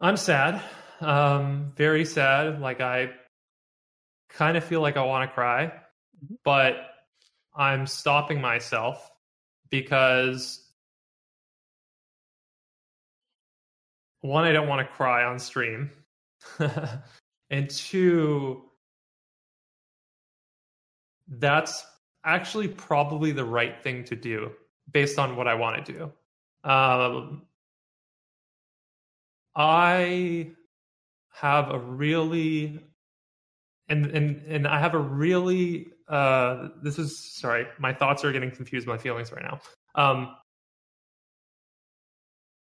I'm sad. Um, very sad. Like I kind of feel like I want to cry, Mhm. but I'm stopping myself because one, I don't want to cry on stream. <laughs> and two, that's actually probably the right thing to do based on what I want to do. Um, I have a really and and and I have a really uh this is sorry, my thoughts are getting confused my feelings right now. Um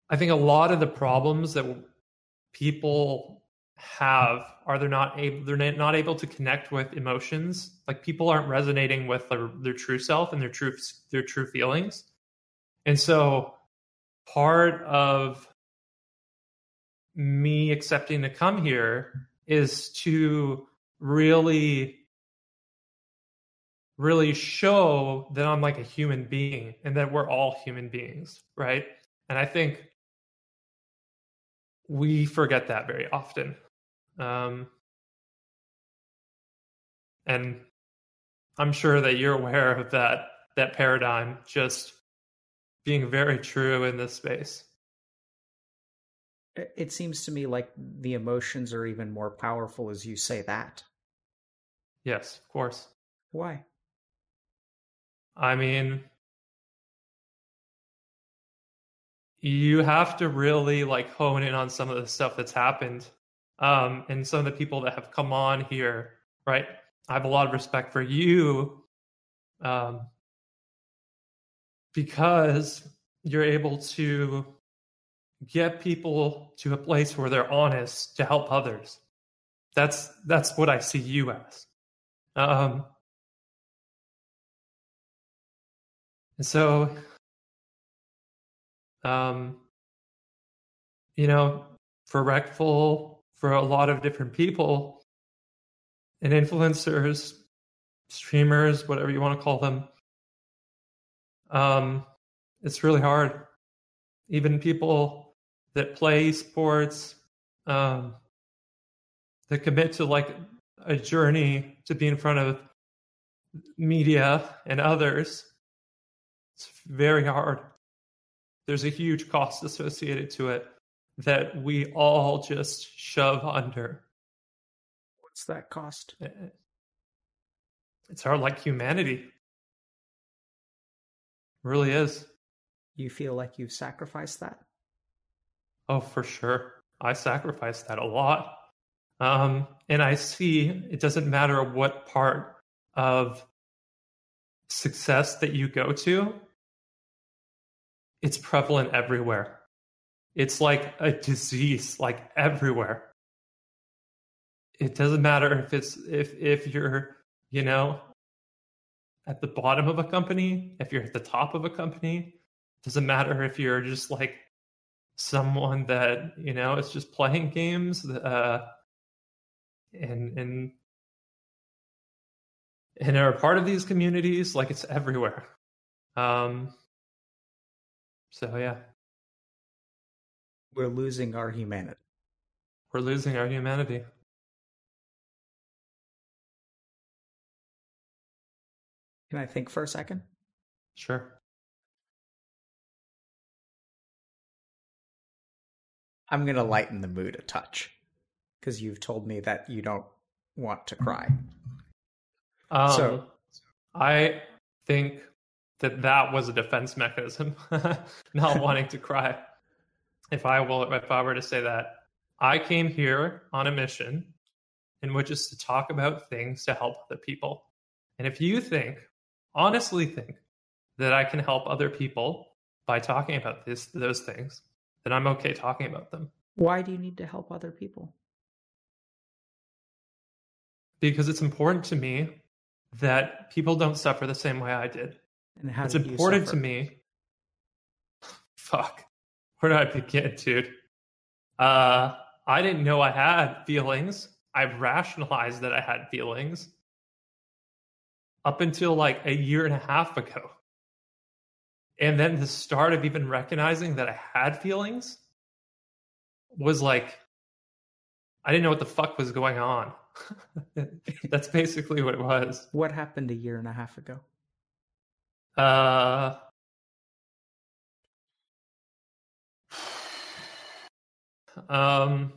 I think a lot of the problems that people have are they're not able they're not able to connect with emotions like people aren't resonating with their, their true self and their true their true feelings and so part of me accepting to come here is to really really show that I'm like a human being and that we're all human beings, right? And I think we forget that very often. Um, and I'm sure that you're aware of that that paradigm just being very true in this space. It- It seems to me like the emotions are even more powerful as you say that. Yes, of course. Why? I mean, you have to really like hone in on some of the stuff that's happened um, and some of the people that have come on here, right? I have a lot of respect for you um, because you're able to get people to a place where they're honest to help others. That's that's what I see you as. Um, and so, um, you know, for Reckful, for a lot of different people, and influencers, streamers, whatever you want to call them, um, it's really hard. Even people that play sports, um, that commit to like a journey to be in front of media and others, it's very hard. There's a huge cost associated to it that we all just shove under. What's that cost? It's our like humanity. really is. You feel like you've sacrificed that? Oh, for sure. I sacrifice that a lot. Um, and I see it doesn't matter what part of success that you go to, it's prevalent everywhere. It's like a disease, like everywhere. It doesn't matter if it's if if you're, you know, at the bottom of a company, if you're at the top of a company, it doesn't matter if you're just like someone that, you know, is just playing games uh and and and are a part of these communities like it's everywhere um so yeah We're losing our humanity. we're losing our humanity Can I think for a second? sure I'm going to lighten the mood a touch because you've told me that you don't want to cry. um So- i think that that was a defense mechanism <laughs> not wanting to cry if i will if i were to say that i came here on a mission in which is to talk about things to help other people and if you think honestly think that i can help other people by talking about this those things then i'm okay talking about them Why do you need to help other people? because it's important to me that people don't suffer the same way i did And how it's did you important to me. Fuck. Where do I begin, dude? Uh, I didn't know I had feelings. I rationalized that I had feelings up until like a year and a half ago. And then the start of even recognizing that I had feelings was like, I didn't know what the fuck was going on. <laughs> That's basically what it was. What happened a year and a half ago? Uh, um,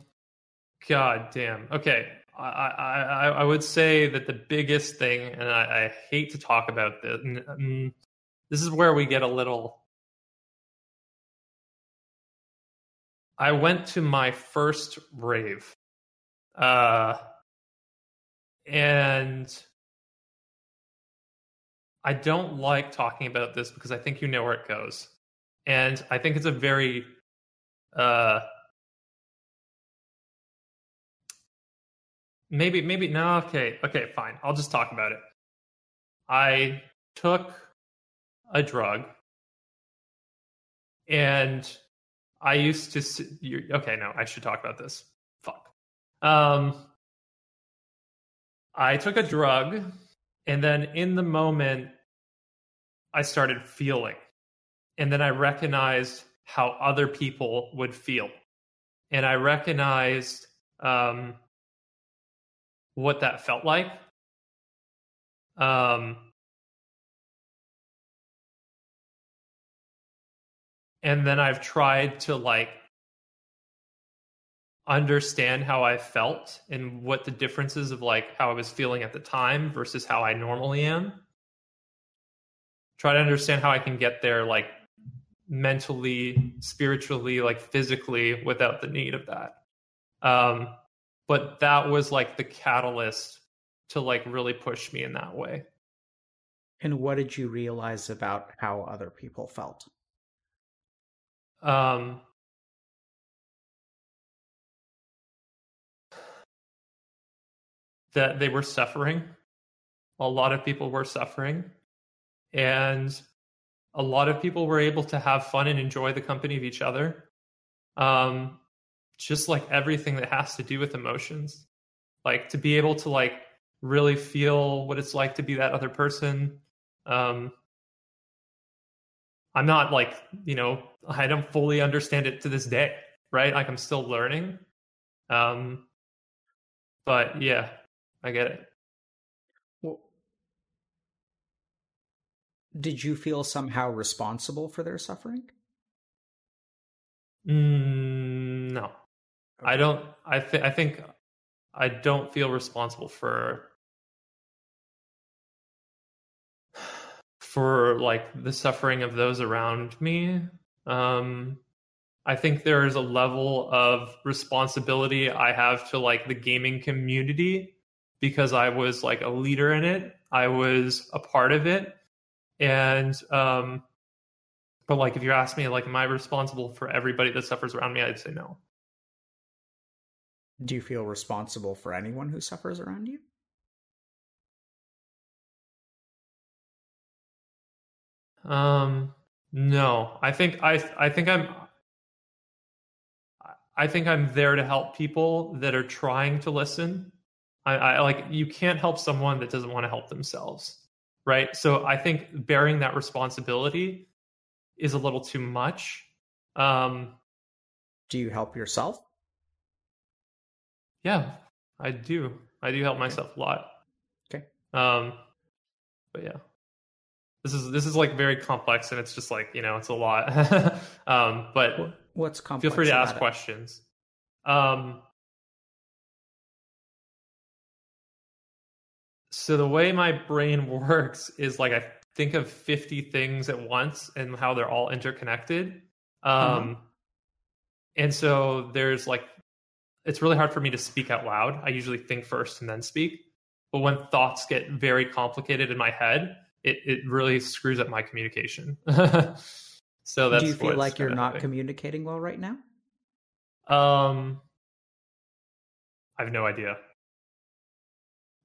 God damn. Okay, I, I I would say that the biggest thing, and I, I hate to talk about this. This is where we get a little. I went to my first rave, uh, and I don't like talking about this because I think you know where it goes. And I think it's a very uh maybe maybe no okay okay fine I'll just talk about it. I took a drug and I used to okay no I should talk about this. Fuck. Um I took a drug and then in the moment i started feeling and then i recognized how other people would feel and i recognized um, what that felt like um, and then i've tried to like understand how I felt and what the differences of like how I was feeling at the time versus how I normally am. Try to understand how I can get there like mentally, spiritually, like physically without the need of that. Um but that was like the catalyst to like really push me in that way. And what did you realize about how other people felt? Um that they were suffering. A lot of people were suffering. And a lot of people were able to have fun and enjoy the company of each other. Um, just like everything that has to do with emotions. Like to be able to like really feel what it's like to be that other person. Um, I'm not like, you know, I don't fully understand it to this day, right? Like I'm still learning. Um, but yeah, I get it. Well, did you feel somehow responsible for their suffering? Mm, no, I don't. I th- I think I don't feel responsible for <sighs> for like the suffering of those around me. Um, I think there's a level of responsibility I have to like the gaming community because I was like a leader in it. I was a part of it. and um, but like if you ask me, like, am I responsible for everybody that suffers around me? I'd say no. Do you feel responsible for anyone who suffers around you? Um, no, I think I I think I'm I think I'm there to help people that are trying to listen. I, I like you can't help someone that doesn't want to help themselves, right? So I think bearing that responsibility is a little too much. Um, Do you help yourself? Yeah, I do. I do help myself a lot. Okay. Um, but yeah this is this is like very complex and it's just like you know it's a lot <laughs> um but what's complex feel free to ask it? questions um so the way my brain <laughs> works is like i think of 50 things at once and how they're all interconnected um Uh-huh. and so there's like it's really hard for me to speak out loud i usually think first and then speak but when thoughts get very complicated in my head it, it really screws up my communication. <laughs> so that's Do you feel like you're not happening. communicating well right now? Um, I have no idea.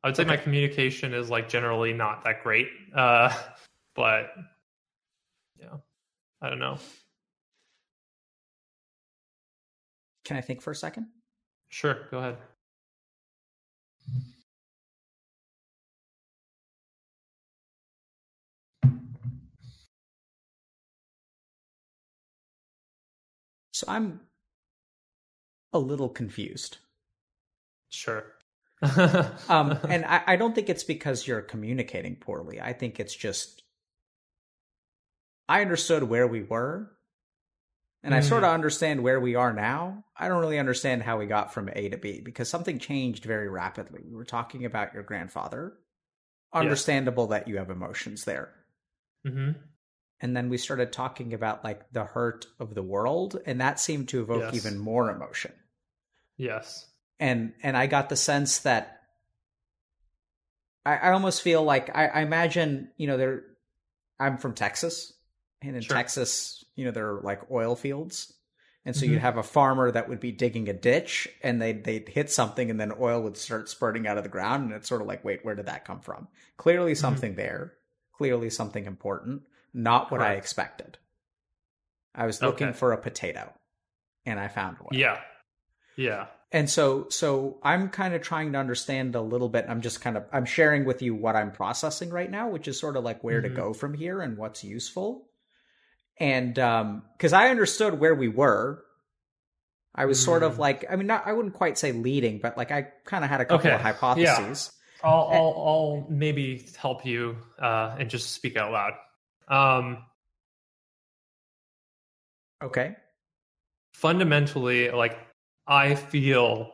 I would say my communication is like generally not that great. Uh, <laughs> but yeah, I don't know. Can I think for a second? Sure, go ahead. So I'm a little confused. Sure. <laughs> Um, <laughs> and I, I don't think it's because you're communicating poorly. I think it's just I understood where we were, and I sort of understand where we are now. I don't really understand how we got from A to B because something changed very rapidly. We were talking about your grandfather. Understandable that you have emotions there. hmm And then we started talking about like the hurt of the world, and that seemed to evoke Yes. even more emotion. Yes. and and I got the sense that I, I almost feel like I, I imagine you know there I'm from Texas and in Sure. Texas you know they're like oil fields and so Mhm. you'd have a farmer that would be digging a ditch and they'd they'd hit something and then oil would start spurting out of the ground and it's sort of like wait where did that come from clearly Mm-hmm. something there clearly something important not what I expected I was looking Okay. for a potato and I found one Yeah. Yeah. and so so i'm kind of trying to understand a little bit i'm just kind of i'm sharing with you what i'm processing right now which is sort of like where Mhm. to go from here and what's useful and um because i understood where we were i was sort of Mm. like i mean not i wouldn't quite say leading but like i kind of had a couple Okay. of hypotheses I'll, Eh. I'll, I'll maybe help you uh, and just speak out loud. Um, okay fundamentally, like I feel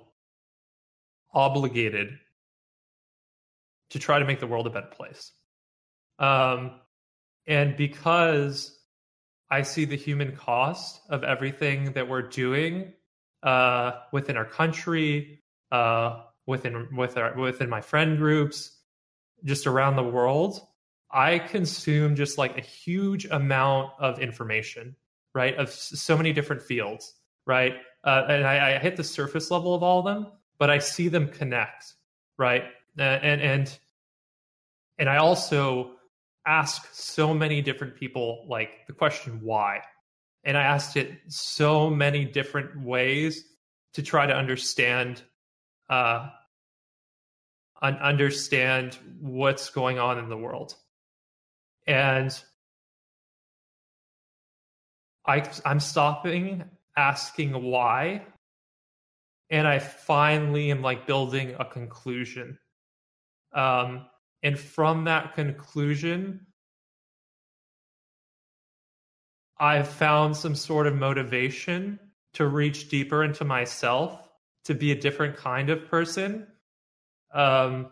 obligated to try to make the world a better place. Um, and because I see the human cost of everything that we're doing uh, within our country, uh, within with our within my friend groups, just around the world, I consume just like a huge amount of information, right? Of so many different fields, right? Uh, and I, I hit the surface level of all of them, but I see them connect, right? And and and I also ask so many different people like the question why, and I asked it so many different ways to try to understand uh, un- understand what's going on in the world. And I, I'm stopping asking why. And I finally am like building a conclusion. Um, and from that conclusion, I've found some sort of motivation to reach deeper into myself, to be a different kind of person, um,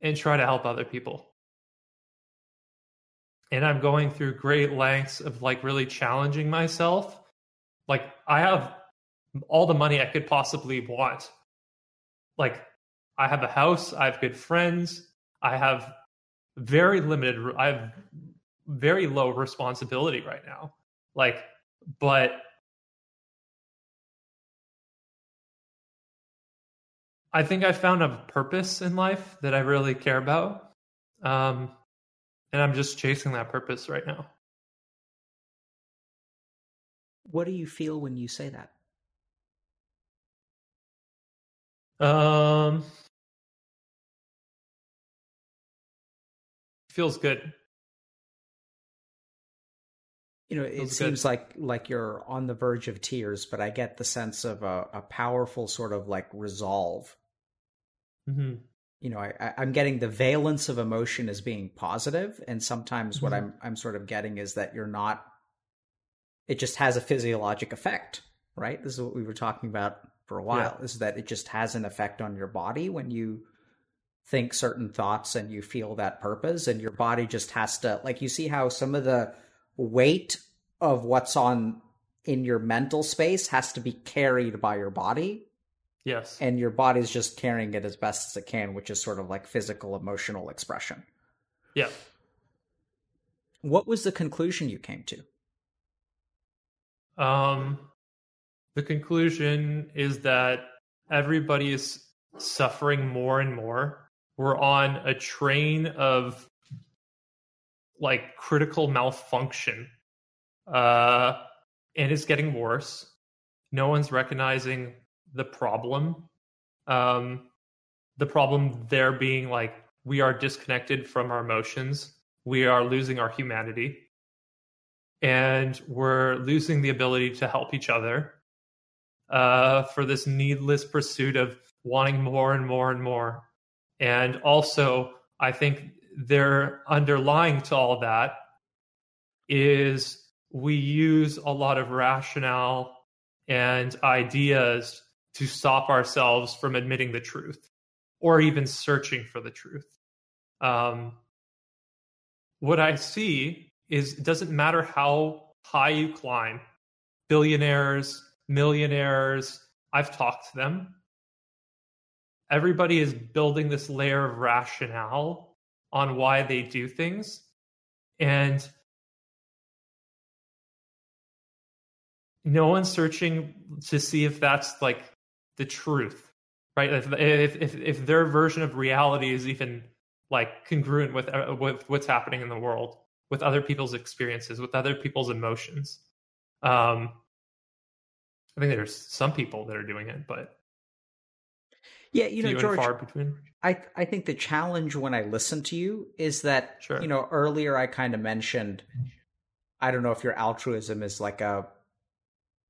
and try to help other people. And I'm going through great lengths of like really challenging myself. Like, I have all the money I could possibly want. Like, I have a house, I have good friends, I have very limited. I have very low responsibility right now. Like, but I think I found a purpose in life that I really care about. Um, and I'm just chasing that purpose right now. What do you feel when you say that? Um, feels good. You know, it feels seems good. like like you're on the verge of tears, but I get the sense of a, a powerful sort of like resolve. Mm-hmm. You know, I, I'm getting the valence of emotion as being positive, and sometimes mm-hmm. what I'm I'm sort of getting is that you're not. It just has a physiologic effect, right? This is what we were talking about for a while. Yeah. Is that it just has an effect on your body when you think certain thoughts and you feel that purpose and your body just has to like you see how some of the weight of what's on in your mental space has to be carried by your body. Yes. And your body's just carrying it as best as it can which is sort of like physical emotional expression. Yeah. What was the conclusion you came to? Um the conclusion is that everybody is suffering more and more we're on a train of like critical malfunction uh and it's getting worse. No one's recognizing the problem. Um the problem there being like we are disconnected from our emotions. We are losing our humanity. And we're losing the ability to help each other uh, for this needless pursuit of wanting more and more and more and also, I think they're underlying to all that is we use a lot of rationale and ideas to stop ourselves from admitting the truth or even searching for the truth. Um, what I see is it doesn't matter how high you climb, billionaires, millionaires, I've talked to them everybody is building this layer of rationale on why they do things. And no one's searching to see if that's like the truth right? If if if, their version of reality is even like congruent with uh, with what's happening in the world with other people's experiences with other people's emotions. Um i think there's some people that are doing it but yeah, you know, George, far between. I I think the challenge when I listen to you is that sure. you know earlier I kind of mentioned I don't know if your altruism is like a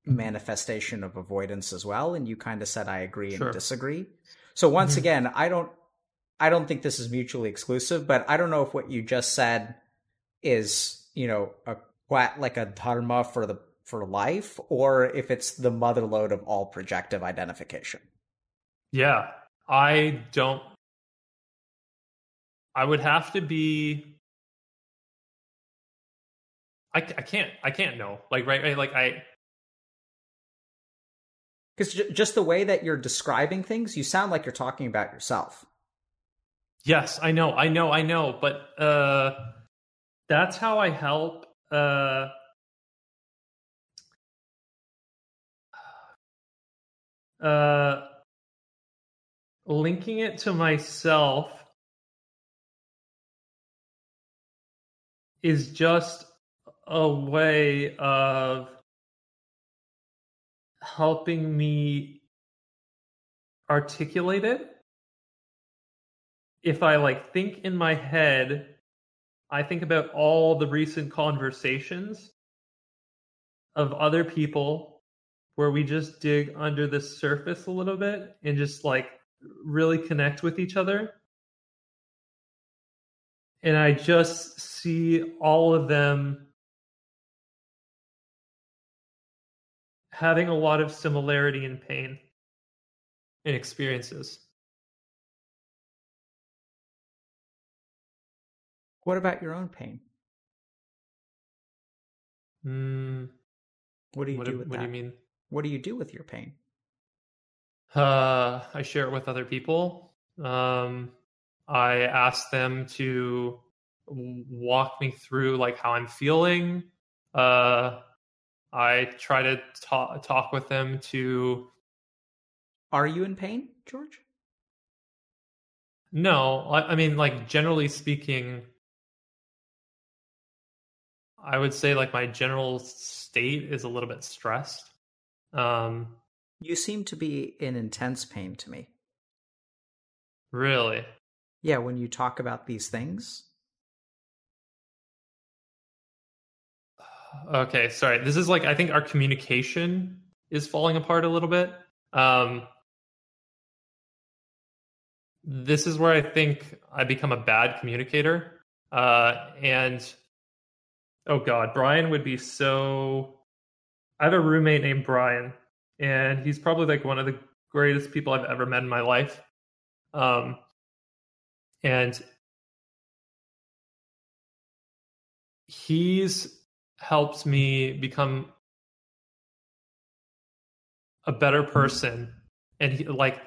manifestation of avoidance as well, and you kind of said I agree sure. and disagree. So once mm-hmm. again, I don't I don't think this is mutually exclusive, but I don't know if what you just said is you know a like a dharma for the for life, or if it's the mother lode of all projective identification. Yeah, I don't. I would have to be. I, I can't I can't know like right, right like I because j- just the way that you're describing things, you sound like you're talking about yourself. Yes, I know, I know, I know, but uh, that's how I help. Uh, uh, linking it to myself is just a way of helping me articulate it. If I like think in my head, I think about all the recent conversations of other people where we just dig under the surface a little bit and just like really connect with each other. And I just see all of them having a lot of similarity in pain and experiences. What about your own pain? Mm, what do you what do do, with what that? do you mean? What do you do with your pain? Uh, I share it with other people. Um, I ask them to walk me through like how I'm feeling. Uh, I try to talk talk with them to. Are you in pain, George? No, I, I mean, like generally speaking, I would say like my general state is a little bit stressed. Um, you seem to be in intense pain to me. Really? Yeah, when you talk about these things. Okay, sorry. This is like I think our communication is falling apart a little bit. Um, this is where I think I become a bad communicator. Uh, and oh god, Brian would be so. I have a roommate named Brian, and he's probably like one of the greatest people I've ever met in my life. Um, and he's helped me become a better person and he, like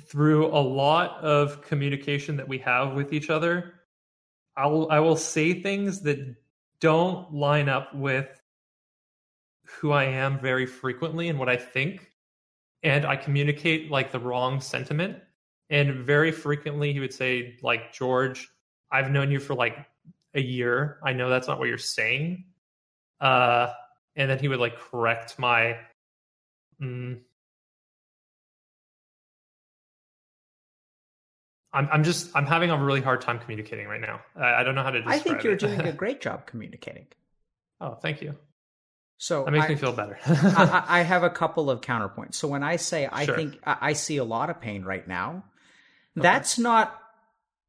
through a lot of communication that we have with each other i'll i will say things that don't line up with who i am very frequently and what i think and i communicate like the wrong sentiment and very frequently he would say like george i've known you for like a year i know that's not what you're saying uh and then he would like correct my mm, I'm I'm just I'm having a really hard time communicating right now. I, I don't know how to. Describe I think you're it. doing a <laughs> great job communicating. oh, thank you. So That makes I, me feel better. <laughs> I, I have a couple of counterpoints. So when I say I Sure. think I see a lot of pain right now, that's not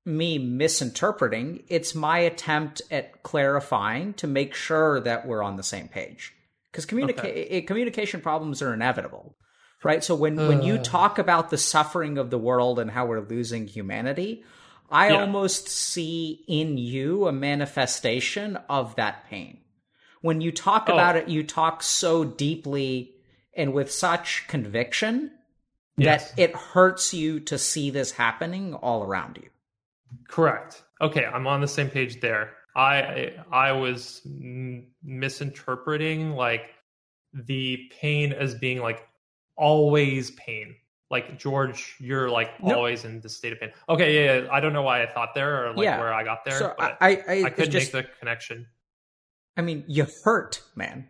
me misinterpreting. It's my attempt at clarifying to make sure that we're on the same page. Because communica- communication problems are inevitable, right? So when when you uh. talk about the suffering of the world and how we're losing humanity, I Yeah. almost see in you a manifestation of that pain. When you talk Oh. about it, you talk so deeply and with such conviction Yes. that it hurts you to see this happening all around you. Correct. Okay, I'm on the same page there. I I was misinterpreting like the pain as being like always pain. Like George, you're like always in the state of pain. Okay, yeah, yeah. I don't know why I thought there or like Yeah. where I got there, so but I, I, I, I, couldn't just, make the connection. I mean, you hurt, man.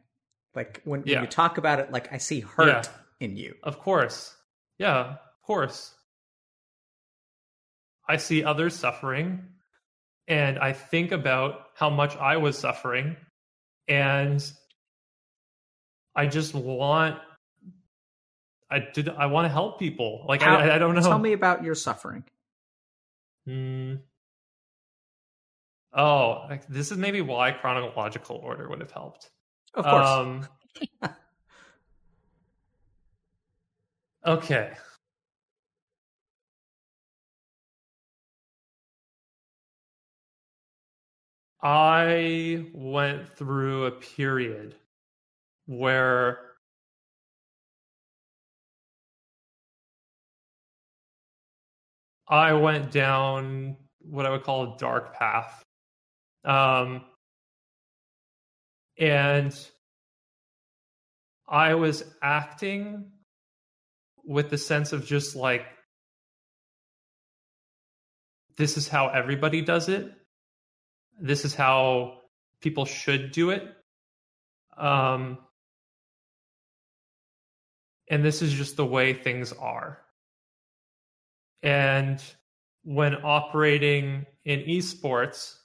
Like when, when you talk about it, like I see hurt Yeah. in you. Of course. Yeah, of course. I see others suffering and I think about how much I was suffering and I just want I did I want to help people. Like How- I, I don't know. Tell me about your suffering. Hmm. Oh, this is maybe why chronological order would have helped. Of course. Um, okay. I went through a period where I went down what I would call a dark path. Um, and I was acting with the sense of just like, this is how everybody does it. This is how people should do it. Um, and this is just the way things are. And when operating in esports,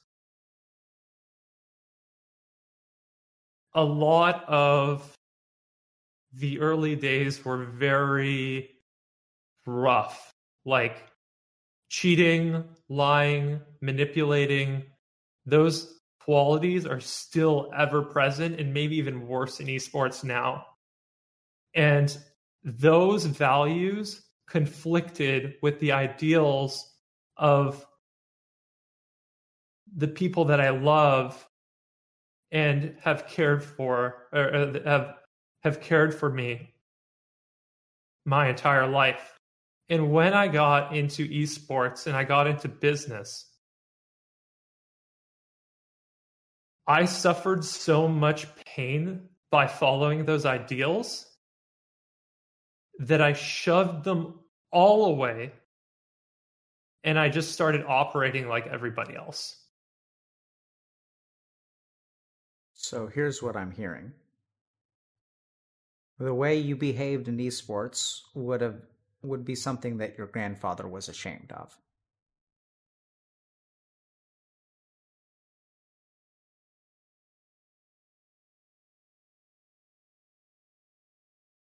a lot of the early days were very rough, like cheating, lying, manipulating. Those qualities are still ever present and maybe even worse in esports now. And those values conflicted with the ideals of the people that I love and have cared for or have have cared for me my entire life. And when I got into esports and I got into business, I suffered so much pain by following those ideals that I shoved them all away and I just started operating like everybody else. So here's what I'm hearing. The way you behaved in esports would have would be something that your grandfather was ashamed of.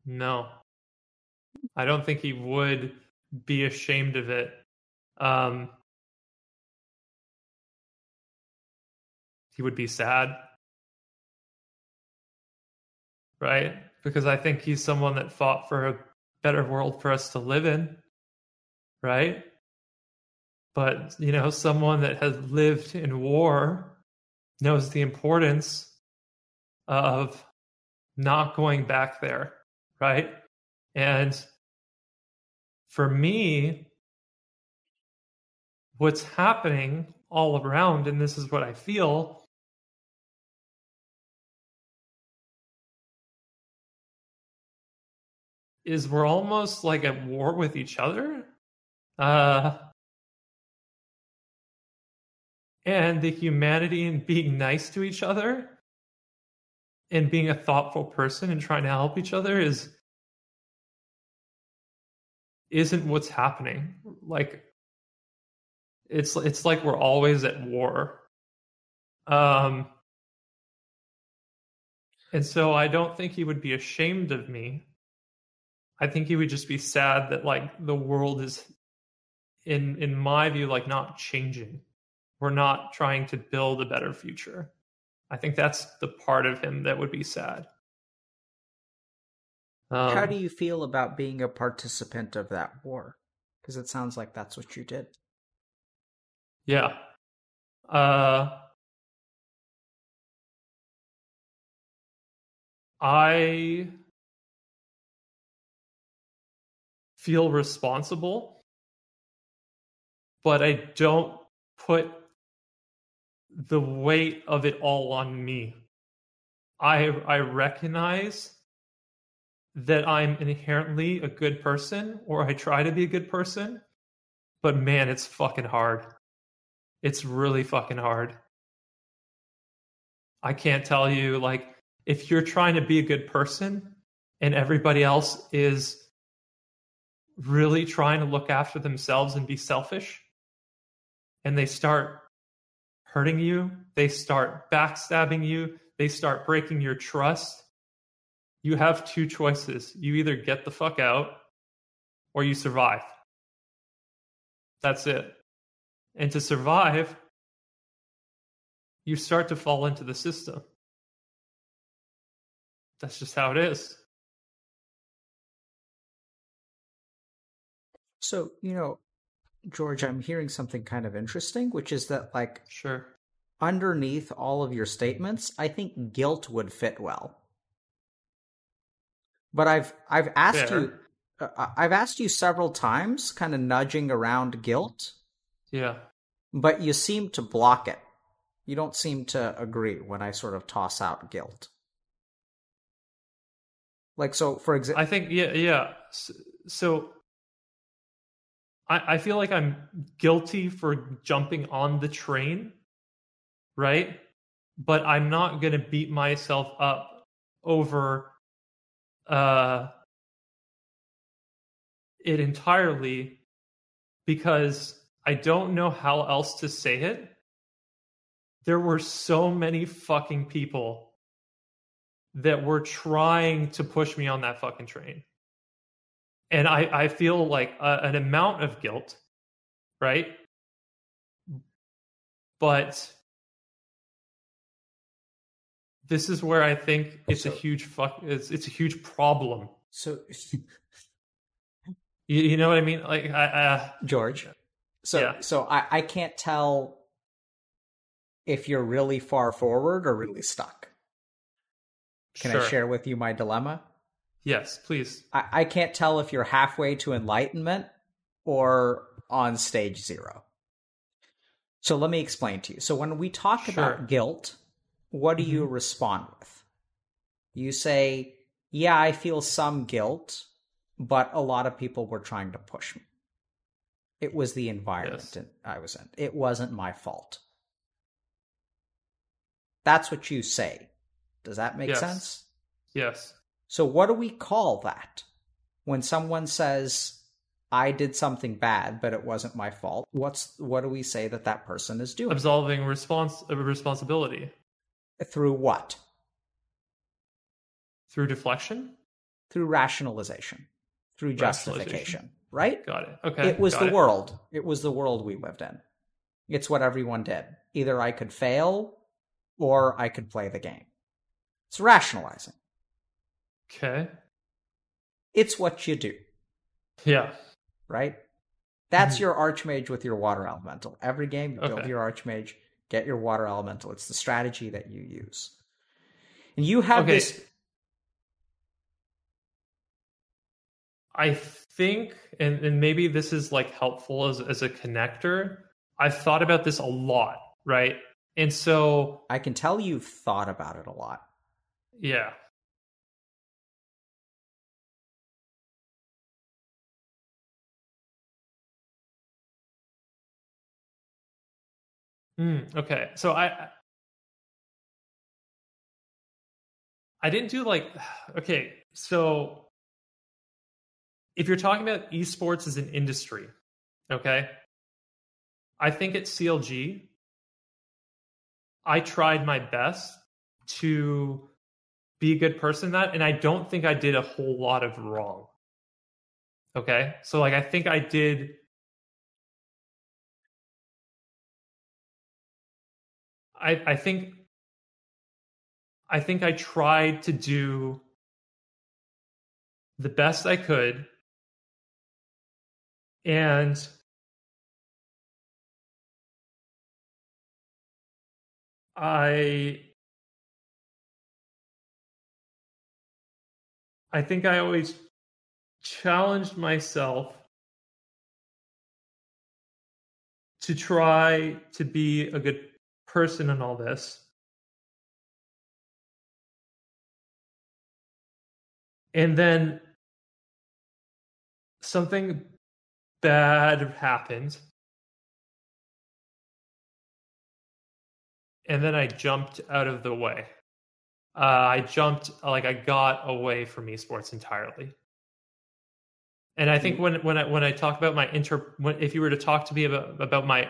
No. I don't think he would be ashamed of it. Um, he would be sad. Right? Because I think he's someone that fought for a better world for us to live in. Right? But, you know, someone that has lived in war knows the importance of not going back there. Right? And for me, what's happening all around, and this is what I feel. Is we're almost like at war with each other. Uh, and the humanity and being nice to each other and being a thoughtful person and trying to help each other is isn't what's happening. Like it's it's like we're always at war. Um and so I don't think he would be ashamed of me. I think he would just be sad that like the world is in in my view like not changing. We're not trying to build a better future. I think that's the part of him that would be sad. Um, How do you feel about being a participant of that war? Because it sounds like that's what you did. Yeah. Uh, I feel responsible, but I don't put the weight of it all on me. I I recognize that I'm inherently a good person or I try to be a good person, but man, it's fucking hard. It's really fucking hard. I can't tell you, like, if you're trying to be a good person and everybody else is really trying to look after themselves and be selfish, and they start hurting you, they start backstabbing you, they start breaking your trust, you have two choices. You either get the fuck out or you survive. That's it. And to survive, you start to fall into the system. That's just how it is. So, you know, George, I'm hearing something kind of interesting, which is that, like, sure, underneath all of your statements, I think guilt would fit well. But I've I've asked Fair. you uh, I've asked you several times, kind of nudging around guilt. Yeah. But you seem to block it. You don't seem to agree when I sort of toss out guilt. Like so, for example, I think yeah, yeah. So, so I I feel like I'm guilty for jumping on the train, right? But I'm not going to beat myself up over uh, it entirely because I don't know how else to say it. There were so many fucking people that were trying to push me on that fucking train. And I, I feel like a, an amount of guilt, right? But this is where I think it's so, a huge fuck. It's it's a huge problem. So, <laughs> you, you know what I mean? Like, I, uh, George. So, yeah. so I I can't tell if you're really far forward or really stuck. Can sure. I share with you my dilemma? Yes, please. I, I can't tell if you're halfway to enlightenment or on stage zero. So let me explain to you. So when we talk sure. about guilt, what do you mm-hmm. respond with? You say, Yeah, I feel some guilt, but a lot of people were trying to push me. It was the environment Yes. I was in. It wasn't my fault. That's what you say. Does that make Yes. sense? Yes. So, what do we call that? When someone says, I did something bad, but it wasn't my fault, what's what do we say that that person is doing? Absolving respons- responsibility Through what? through deflection. Through rationalization, through Rationalization. justification, right? Got it. Okay. it was the world. It was the world we lived in. It's what everyone did. Either I could fail or I could play the game. It's rationalizing. Okay. It's what you do, Yeah. right? That's Mhm. your archmage with your water elemental. Every game, you build Okay. your archmage, get your water elemental. It's the strategy that you use. And you have Okay. this. I think, and, and maybe this is like helpful as, as a connector. I've thought about this a lot, right? And so, I can tell you've thought about it a lot. yeah. Hmm, okay. So I I didn't do like <sighs> okay, so if you're talking about esports as an industry, okay? I think at CLG I tried my best to be a good person in that and I don't think I did a whole lot of wrong. Okay? So like I think I did I I think I think I tried to do the best I could. And I I think I always challenged myself to try to be a good person in all this. And then something bad happened. And then I jumped out of the way. Uh, I jumped, like, I got away from esports entirely. And I think when when I when I talk about my inter, when, if you were to talk to me about about my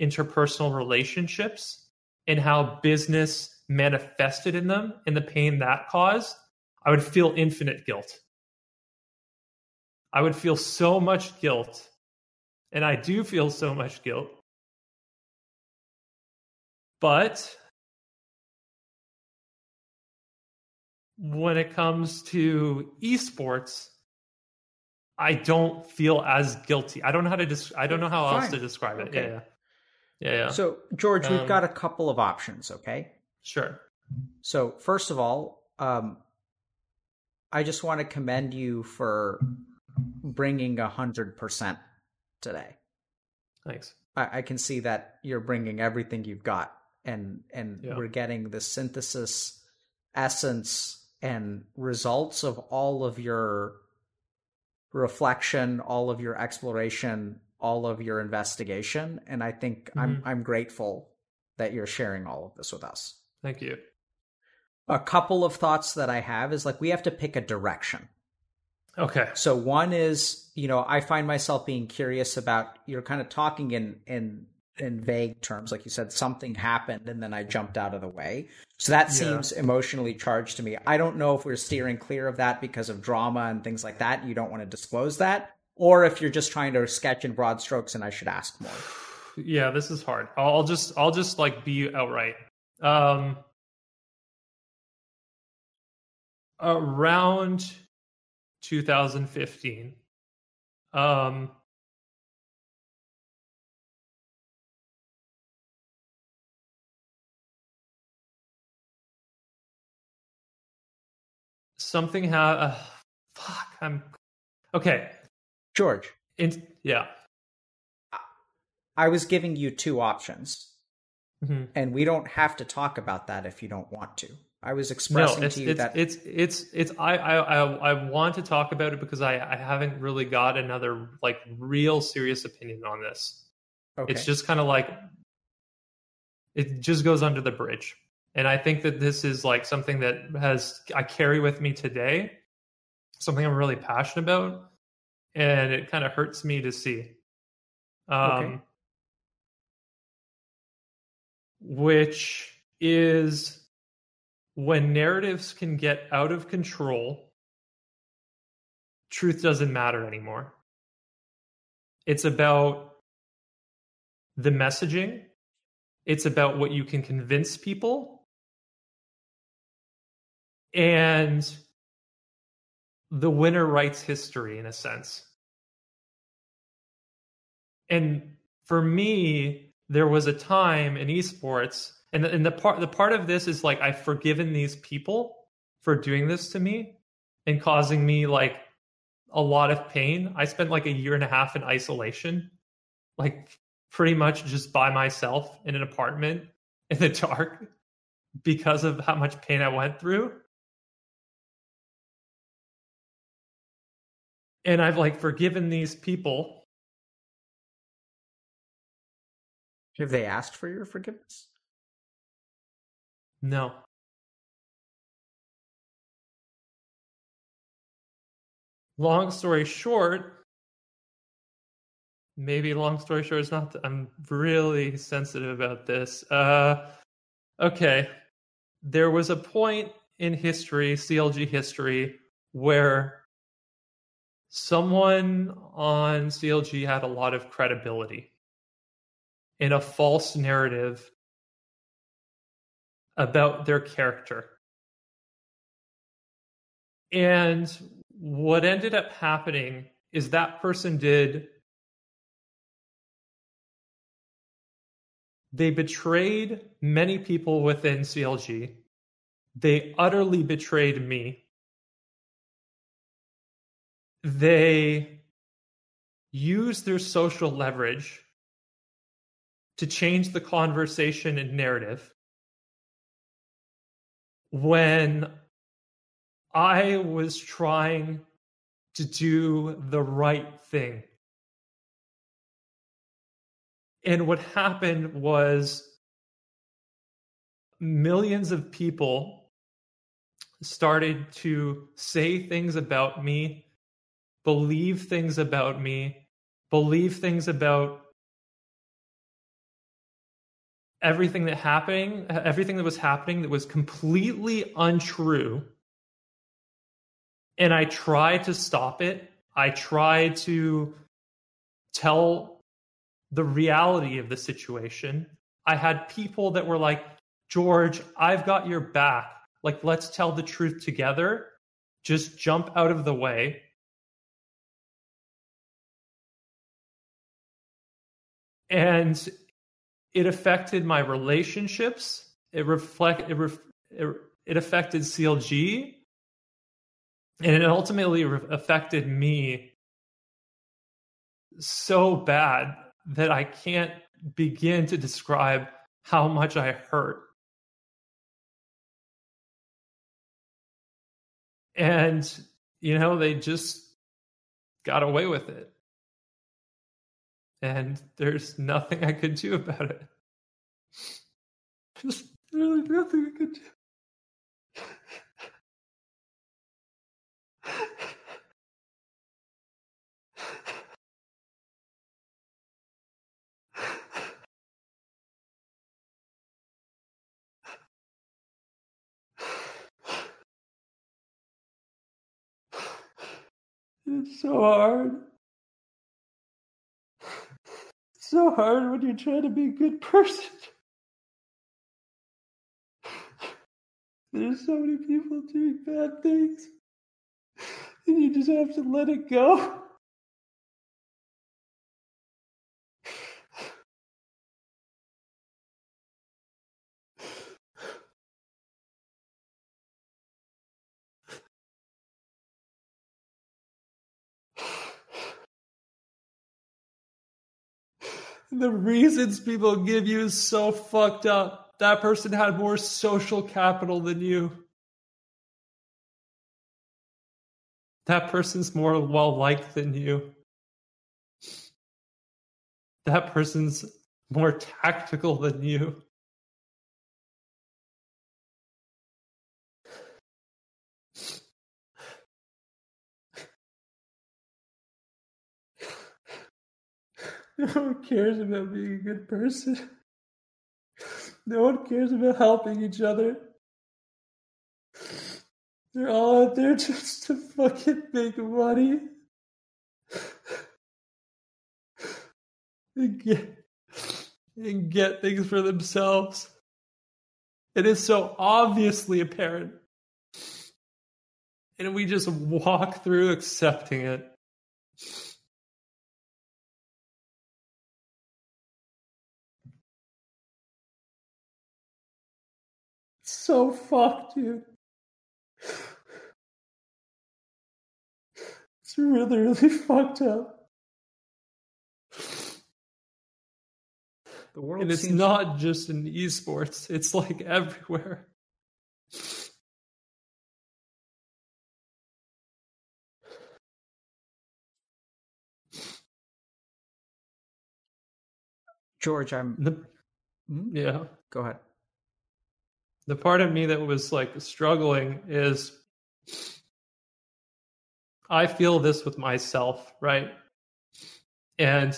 interpersonal relationships and how business manifested in them and the pain that caused, I would feel infinite guilt. I would feel so much guilt. And I do feel so much guilt. But when it comes to esports, I don't feel as guilty. I don't know how to des- I don't know how else to describe it. Okay. Yeah, yeah. Yeah, yeah. So, George, we've Um, got a couple of options, okay? sure. So, first of all, um, I just want to commend you for bringing a hundred percent today. Thanks. I, I can see that you're bringing everything you've got, and and Yeah. we're getting the synthesis, essence, and results of all of your reflection, all of your exploration, all of your investigation, and I think I'm Mm-hmm. I'm grateful that you're sharing all of this with us. Thank you. A couple of thoughts that I have is like we have to pick a direction. Okay. So one is, you know, I find myself being curious about you're kind of talking in in in vague terms, like you said, something happened and then I jumped out of the way. So that Yeah. seems emotionally charged to me. I don't know if we're steering clear of that because of drama and things like that. You don't want to disclose that, or if you're just trying to sketch in broad strokes and I should ask more. <sighs> Yeah, this is hard. I'll just I'll just like be outright. Um around 2015 um something ha uh, <sighs> fuck i'm okay George, in, yeah I was giving you two options. mm-hmm. and we don't have to talk about that if you don't want to. I was expressing no, to you it's, that it's it's it's I, I I want to talk about it because I I haven't really got another like real serious opinion on this. Okay. It's just kind of like it just goes under the bridge. And I think that this is like something that has I carry with me today, something I'm really passionate about, and it kind of hurts me to see. Um, okay. Which is when narratives can get out of control, truth doesn't matter anymore. It's about the messaging, it's about what you can convince people. And the winner writes history in a sense. And for me, there was a time in esports and the, and the part the part of this is like I've forgiven these people for doing this to me and causing me like a lot of pain. I spent like a year and a half in isolation, like pretty much just by myself in an apartment in the <laughs> dark because of how much pain I went through. And I've like forgiven these people. Have they asked for your forgiveness? No. Long story short, maybe long story short is not. I'm really sensitive about this. Uh, okay, there was a point in history, CLG history, where someone on CLG had a lot of credibility in a false narrative about their character. And what ended up happening is that person did they betrayed many people within CLG. They utterly betrayed me. They use their social leverage to change the conversation and narrative when I was trying to do the right thing. And what happened was millions of people started to say things about me, believe things about me, believe things about everything that happening everything that was happening that was completely untrue. And i tried to stop it. I tried to tell the reality of the situation. I had people that were like george i've got your back. Like let's tell the truth together. Just jump out of the way and it affected my relationships. It reflect it, ref, it, it affected CLG, and it ultimately re- affected me so bad that I can't begin to describe how much I hurt. And, you know, they just got away with it and there's nothing I could do about it. Just really nothing I could do. It's so hard so hard when you're trying to be a good person. There's so many people doing bad things, and you just have to let it go. The reasons people give you is so fucked up. That person had more social capital than you. That person's more well liked than you. That person's more tactical than you. <laughs> No one cares about being a good person. <laughs> No one cares about helping each other. They're all out there <laughs> just to fucking make money. And get, and get things for themselves. It is so obviously apparent. And we just walk through accepting it. So fucked, dude. It's really, really fucked up. The world and it's not just in esports, it's like everywhere. George, I'm. The, Hmm? yeah. Go ahead. The part of me that was like struggling is I feel this with myself, right? And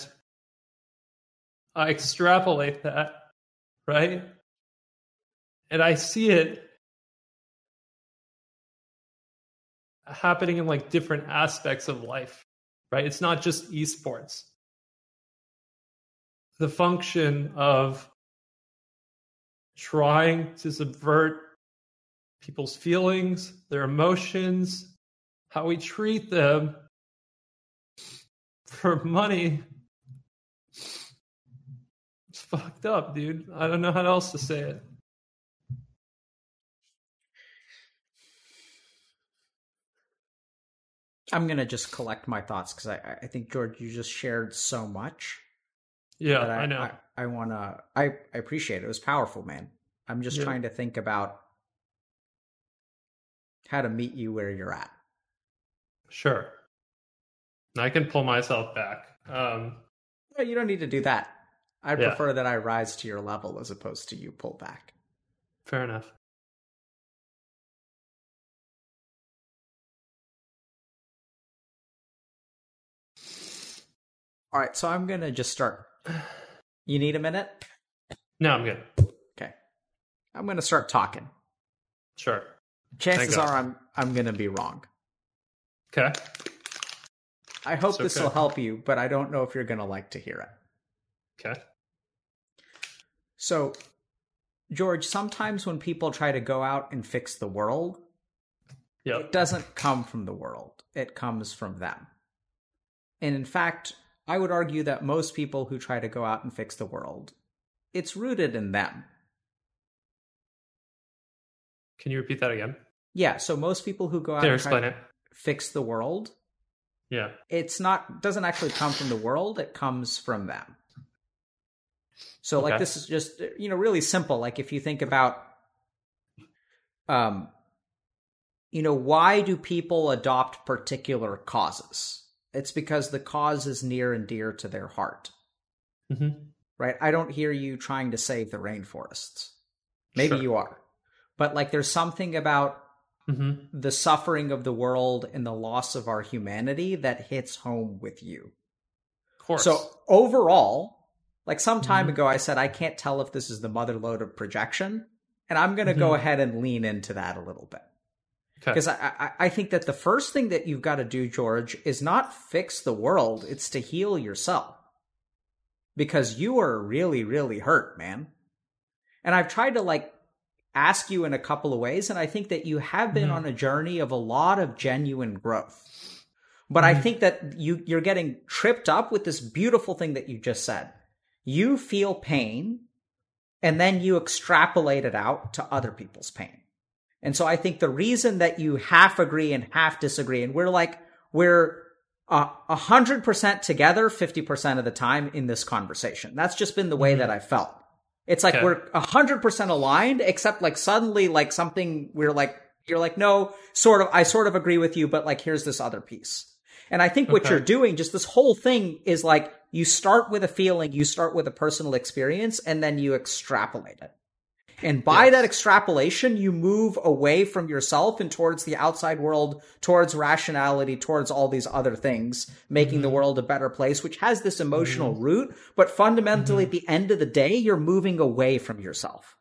I extrapolate that, right? And I see it happening in like different aspects of life, right? It's not just esports. The function of trying to subvert people's feelings, their emotions, how we treat them <laughs> for money. It's fucked up, dude. I don't know how else to say it. I'm gonna just collect my thoughts because I, I think George, you just shared so much. Yeah, that I, know. I, I wanna. I, I appreciate it. It was powerful, man. I'm just Yeah. trying to think about how to meet you where you're at. sure. I can pull myself back. Um, No, you don't need to do that. I Yeah. prefer that I rise to your level as opposed to you pull back. fair enough. All right, so I'm gonna just start. <sighs> <sighs> You need a minute? No, I'm good. Okay. I'm gonna start talking. Sure. Chances are I'm I'm gonna be wrong. Okay. I hope It's this okay. will help you, but I don't know if you're gonna like to hear it. Okay. So, George, sometimes when people try to go out and fix the world, it doesn't come from the world, it comes from them. And in fact, I would argue that most people who try to go out and fix the world, it's rooted in them. Can you repeat that again? Yeah, so most people who go out There, and try explain to it. fix the world, Yeah. it's not doesn't actually come from the world, it comes from them. So like this is just you know really simple like if you think about um you know why do people adopt particular causes? It's because the cause is near and dear to their heart. hmm Right? I don't hear you trying to save the rainforests. Maybe Sure. you are. But like there's something about hmm the suffering of the world and the loss of our humanity that hits home with you. Of course. So overall, like some time Mhm. ago, I said I can't tell if this is the mother lode of projection, and I'm going to go Mhm. ahead and lean into that a little bit. Because I, I I think that the first thing that you've got to do, George, is not fix the world; it's to heal yourself because you are really really hurt, man. And I've tried to like ask you in a couple of ways, and I think that you have been Mhm. on a journey of a lot of genuine growth. But I Mhm. think that you you're getting tripped up with this beautiful thing that you just said. You feel pain and then you extrapolate it out to other people's pain. And so I think the reason that you half agree and half disagree and we're like we're a hundred percent together 50% of the time in this conversation. That's just been the way mm-hmm. that I felt. It's like okay. we're a hundred percent aligned, except like suddenly like something we're like, you're like, no, sort of, I sort of agree with you, but like, here's this other piece. And I think what okay. you're doing, just this whole thing is like, you start with a feeling, you start with a personal experience, and then you extrapolate it. And by yes. that extrapolation, you move away from yourself and towards the outside world, towards rationality, towards all these other things, making mm-hmm. the world a better place, which has this emotional mm-hmm. root. But fundamentally, mm-hmm. at the end of the day, you're moving away from yourself.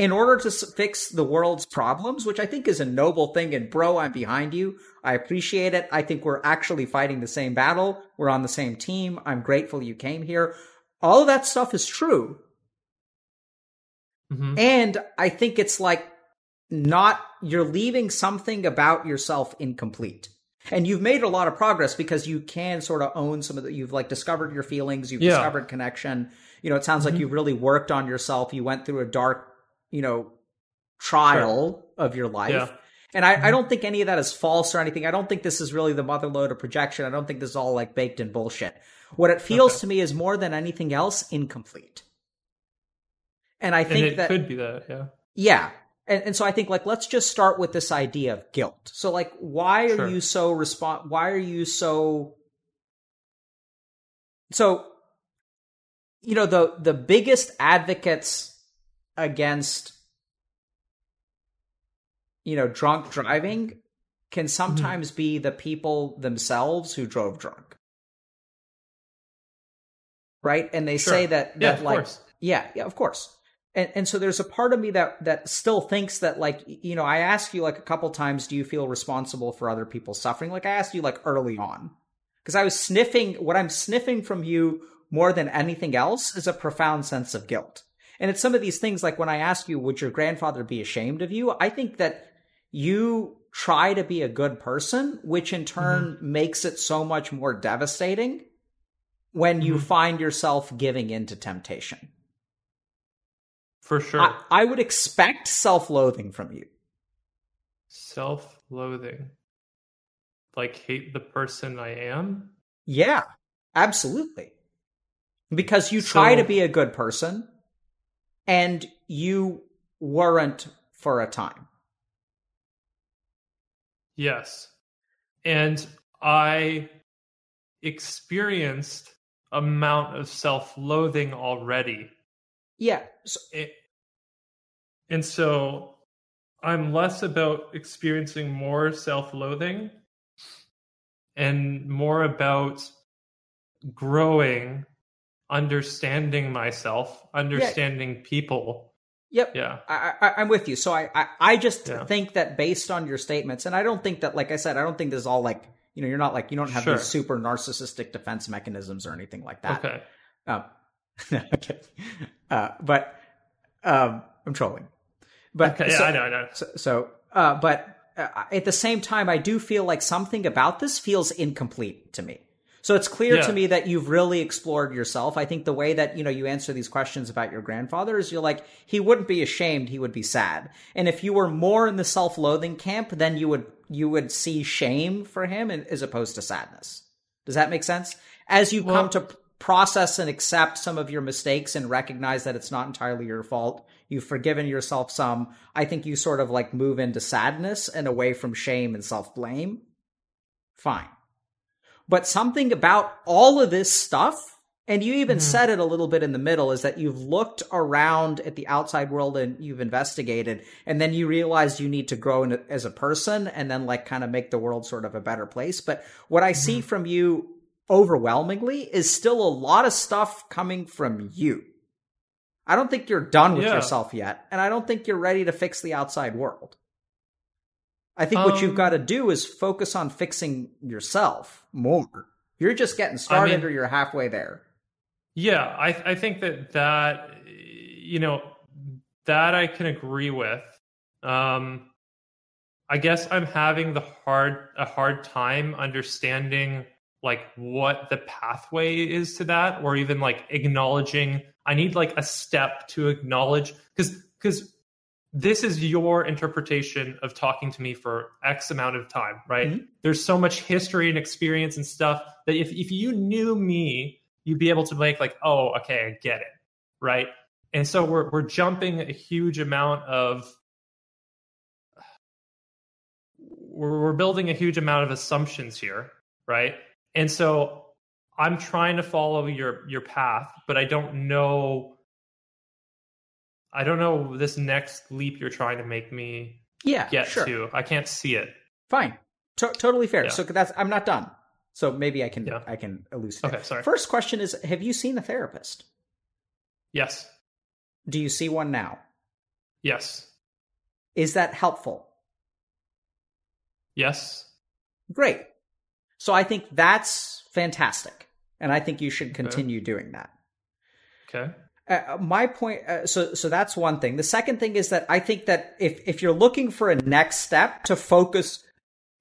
In order to fix the world's problems, which I think is a noble thing. And bro, I'm behind you. I appreciate it. I think we're actually fighting the same battle. We're on the same team. I'm grateful you came here. All of that stuff is true. Mm-hmm. And I think it's like not, you're leaving something about yourself incomplete. And you've made a lot of progress because you can sort of own some of the, you've like discovered your feelings, you've yeah. discovered connection. You know, it sounds mm-hmm. like you really worked on yourself. You went through a dark you know, trial sure. of your life. Yeah. And I, I mm-hmm. don't think any of that is false or anything. I don't think this is really the mother load of projection. I don't think this is all like baked in bullshit. What it feels okay. to me is more than anything else incomplete. And I think and that could be that, yeah. Yeah. And, and so I think like let's just start with this idea of guilt. So like why are sure. you so respond why are you so so you know the the biggest advocates against you know drunk driving can mm-hmm. sometimes mm-hmm. be the people themselves who drove drunk right and they sure. say that that yeah, like course. yeah yeah of course and and so there's a part of me that that still thinks that like you know i asked you like a couple times do you feel responsible for other people's suffering like i asked you like early on because i was sniffing what i'm sniffing from you more than anything else is a profound sense of guilt and it's some of these things like when I ask you, would your grandfather be ashamed of you? I think that you try to be a good person, which in turn mm-hmm. makes it so much more devastating when mm-hmm. you find yourself giving in to temptation. For sure. I, I would expect self loathing from you. Self loathing. Like hate the person I am? Yeah, absolutely. Because you try so, to be a good person and you weren't for a time. Yes. And I experienced amount of self-loathing already. Yeah. So, it, and so I'm less about experiencing more self-loathing and more about growing understanding myself, understanding yeah. people. Yep. Yeah. I, am with you. So I, I, I just yeah. think that based on your statements, and I don't think that, like I said, I don't think this is all like, you know, you're not like, you don't have sure. these super narcissistic defense mechanisms or anything like that. Okay. Um, <laughs> okay. Uh, but, um, I'm trolling. But, okay, yeah, so, I know, I know. So, so uh, but uh, at the same time, I do feel like something about this feels incomplete to me. So it's clear yeah. to me that you've really explored yourself. I think the way that, you know, you answer these questions about your grandfather is you're like, he wouldn't be ashamed, he would be sad. And if you were more in the self-loathing camp, then you would you would see shame for him as opposed to sadness. Does that make sense? As you well, come to process and accept some of your mistakes and recognize that it's not entirely your fault, you've forgiven yourself some, I think you sort of like move into sadness and away from shame and self-blame. Fine. But something about all of this stuff, and you even mm. said it a little bit in the middle, is that you've looked around at the outside world and you've investigated, and then you realize you need to grow in, as a person and then like kind of make the world sort of a better place. But what I mm. see mm-hmm. from you overwhelmingly is still a lot of stuff coming from you. I don't think you're done with yeah. yourself yet, and I don't think you're ready to fix the outside world. I think um, what you've um, got to do is focus on fixing yourself more. You're just getting started, I mean, or you're halfway there. Yeah, I I think that that you know that I can agree with. Um, I guess I'm having the hard a hard time understanding like what the pathway is to that, or even like acknowledging. I need like a step to acknowledge because because this is your interpretation of talking to me for X amount of time, right? Mhm. There's so much history and experience and stuff that if, if you knew me, you'd be able to make like, oh, okay, I get it, right? And so we're we're jumping a huge amount of we're, we're building a huge amount of assumptions here, right? And so I'm trying to follow your your path, but I don't know I don't know this next leap you're trying to make me Yeah, get sure. to. I can't see it. Fine. To- totally fair. Yeah. So that's I'm not done. So maybe I can Yeah. I can elucidate. Okay, sorry. First question is have you seen a therapist? Yes. Do you see one now? Yes. Is that helpful? Yes. Great. So I think that's fantastic. And I think you should continue doing that. Okay. Uh, my point uh, so so that's one thing. The second thing is that i think that if if you're looking for a next step to focus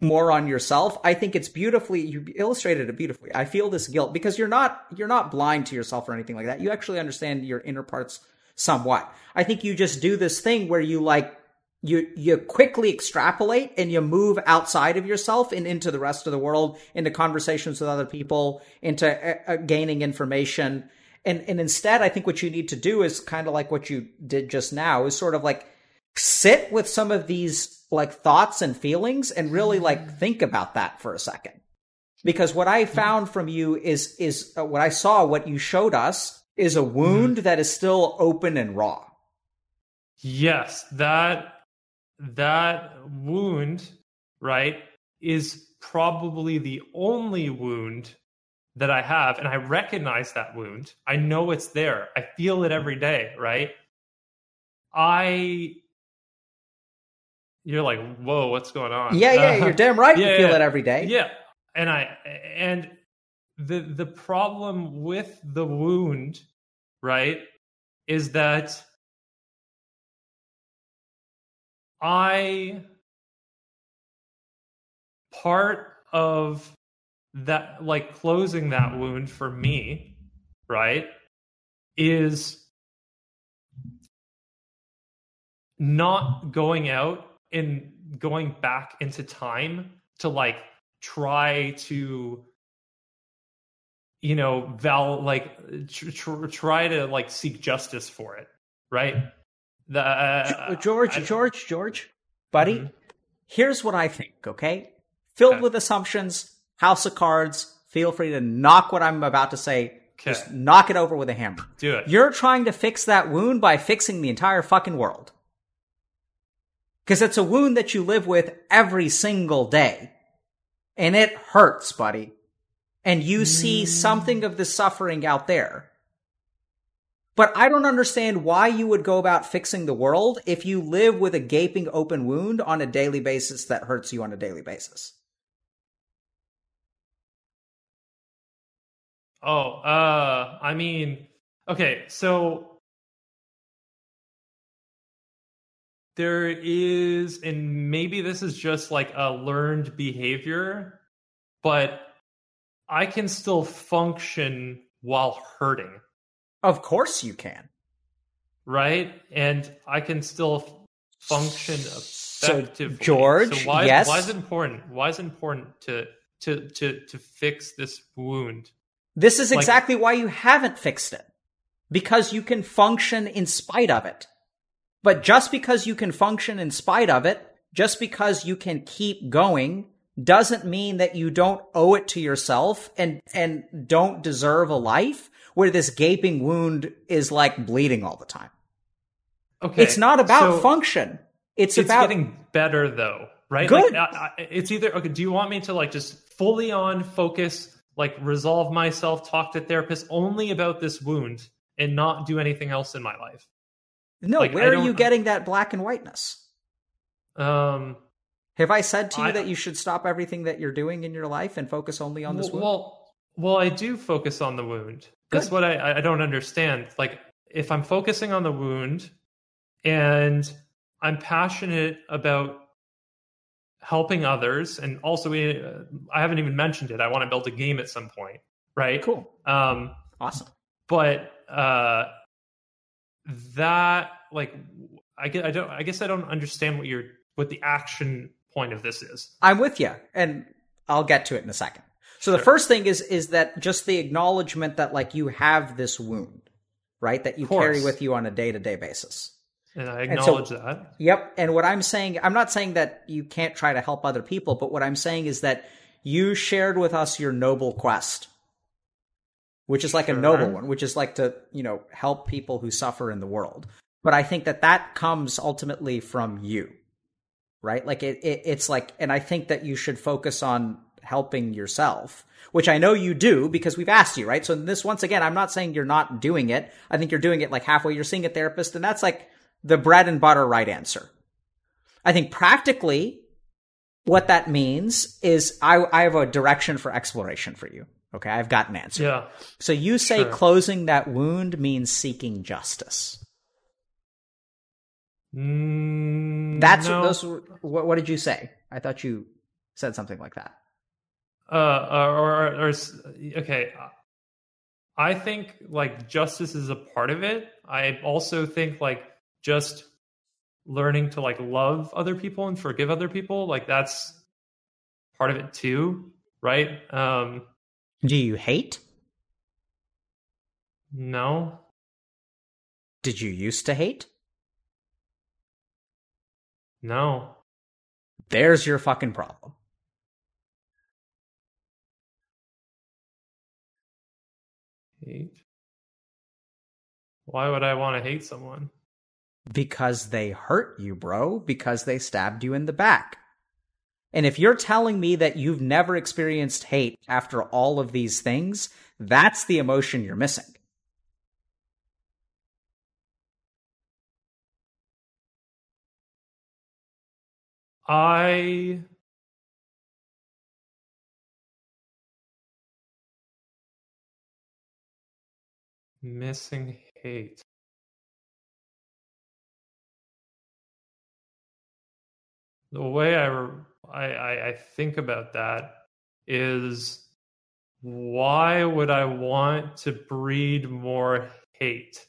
more on yourself i think it's beautifully you illustrated it beautifully. I feel this guilt because you're not you're not blind to yourself or anything like that. You actually understand your inner parts somewhat. I think you just do this thing where you like you you quickly extrapolate and you move outside of yourself and into the rest of the world into conversations with other people into uh, uh, gaining information and and instead i think what you need to do is kind of like what you did just now is sort of like sit with some of these like thoughts and feelings and really like mm. think about that for a second. Because what i mm-hmm. found from you is is uh, what i saw what you showed us is a mm-hmm. wound that is still open and raw. Yes, that that wound, right, is probably the only wound that I have and I recognize that wound. I know it's there. I feel it every day, right? I You're like, "Whoa, what's going on?" yeah yeah Uh, <laughs> you're damn right yeah, you feel yeah. it every day yeah and i and the the problem with the wound right is that i part of that like closing that wound for me right is not going out and going back into time to like try to you know val like tr- tr- try to like seek justice for it right the uh, george I- george george buddy Mhm. here's what i think okay filled Okay. with assumptions house of cards feel free to knock what i'm about to say Okay. just knock it over with a hammer do it You're trying to fix that wound by fixing the entire fucking world. Because it's a wound that you live with every single day. And it hurts, buddy. And you see mm. something of the suffering out there. But I don't understand why you would go about fixing the world if you live with a gaping open wound on a daily basis that hurts you on a daily basis. Oh, uh, I mean, okay, so there is, and maybe this is just like a learned behavior, but I can still function while hurting, Of course you can. right? And I can still function So, effectively. George, so why, yes. why is it important? Why is it important to to to to fix this wound? This is Like- exactly why you haven't fixed it. Because you can function in spite of it. But just because you can function in spite of it, just because you can keep going, doesn't mean that you don't owe it to yourself and, and don't deserve a life where this gaping wound is like bleeding all the time. Okay, It's not about so- function. It's, it's about getting better though right Good. like, I, I, it's either okay do you want me to like just fully on focus like resolve myself talk to therapist only about this wound and not do anything else in my life no, like, where are you getting that black and whiteness? um Have I said to you I- that you should stop everything that you're doing in your life and focus only on this well, wound? well well i do focus on the wound that's what I, I don't understand like if i'm focusing on the wound and i'm passionate about helping others and also we, uh, i haven't even mentioned it i want to build a game at some point right cool. um Awesome. but uh that like I get I don't I guess I don't understand what your what the action point of this is. I'm with you, and I'll get to it in a second. So the first thing is is that just the acknowledgement that like you have this wound, right? That you carry with you on a day to day basis. And I so- acknowledge that. Yep. And what I'm saying, I'm not saying that you can't try to help other people, but what I'm saying is that you shared with us your noble quest, which is like a noble one, which is like to, you know, help people who suffer in the world. But I think that that comes ultimately from you, right? Like it, it it's like, and I think that you should focus on helping yourself, which I know you do because we've asked you, right? So this, once again, I'm not saying you're not doing it. I think you're doing it like halfway. You're seeing a therapist, and that's like the bread and butter right answer. I think practically what that means is I, I have a direction for exploration for you. Okay. I've got an answer. Yeah. So you say Sure. closing that wound means seeking justice. Mm, That's no. those. What, what did you say? I thought you said something like that. uh or, or, or okay i think like justice is a part of it i also think like just learning to like love other people and forgive other people like that's part of it too right um Do you hate? no Did you used to hate? no There's your fucking problem. hate why would i want to hate someone Because they hurt you, bro. Because they stabbed you in the back. And if you're telling me that you've never experienced hate after all of these things, that's the emotion you're missing. i missing hate the way I, I, I think about that is why would I want to breed more hate?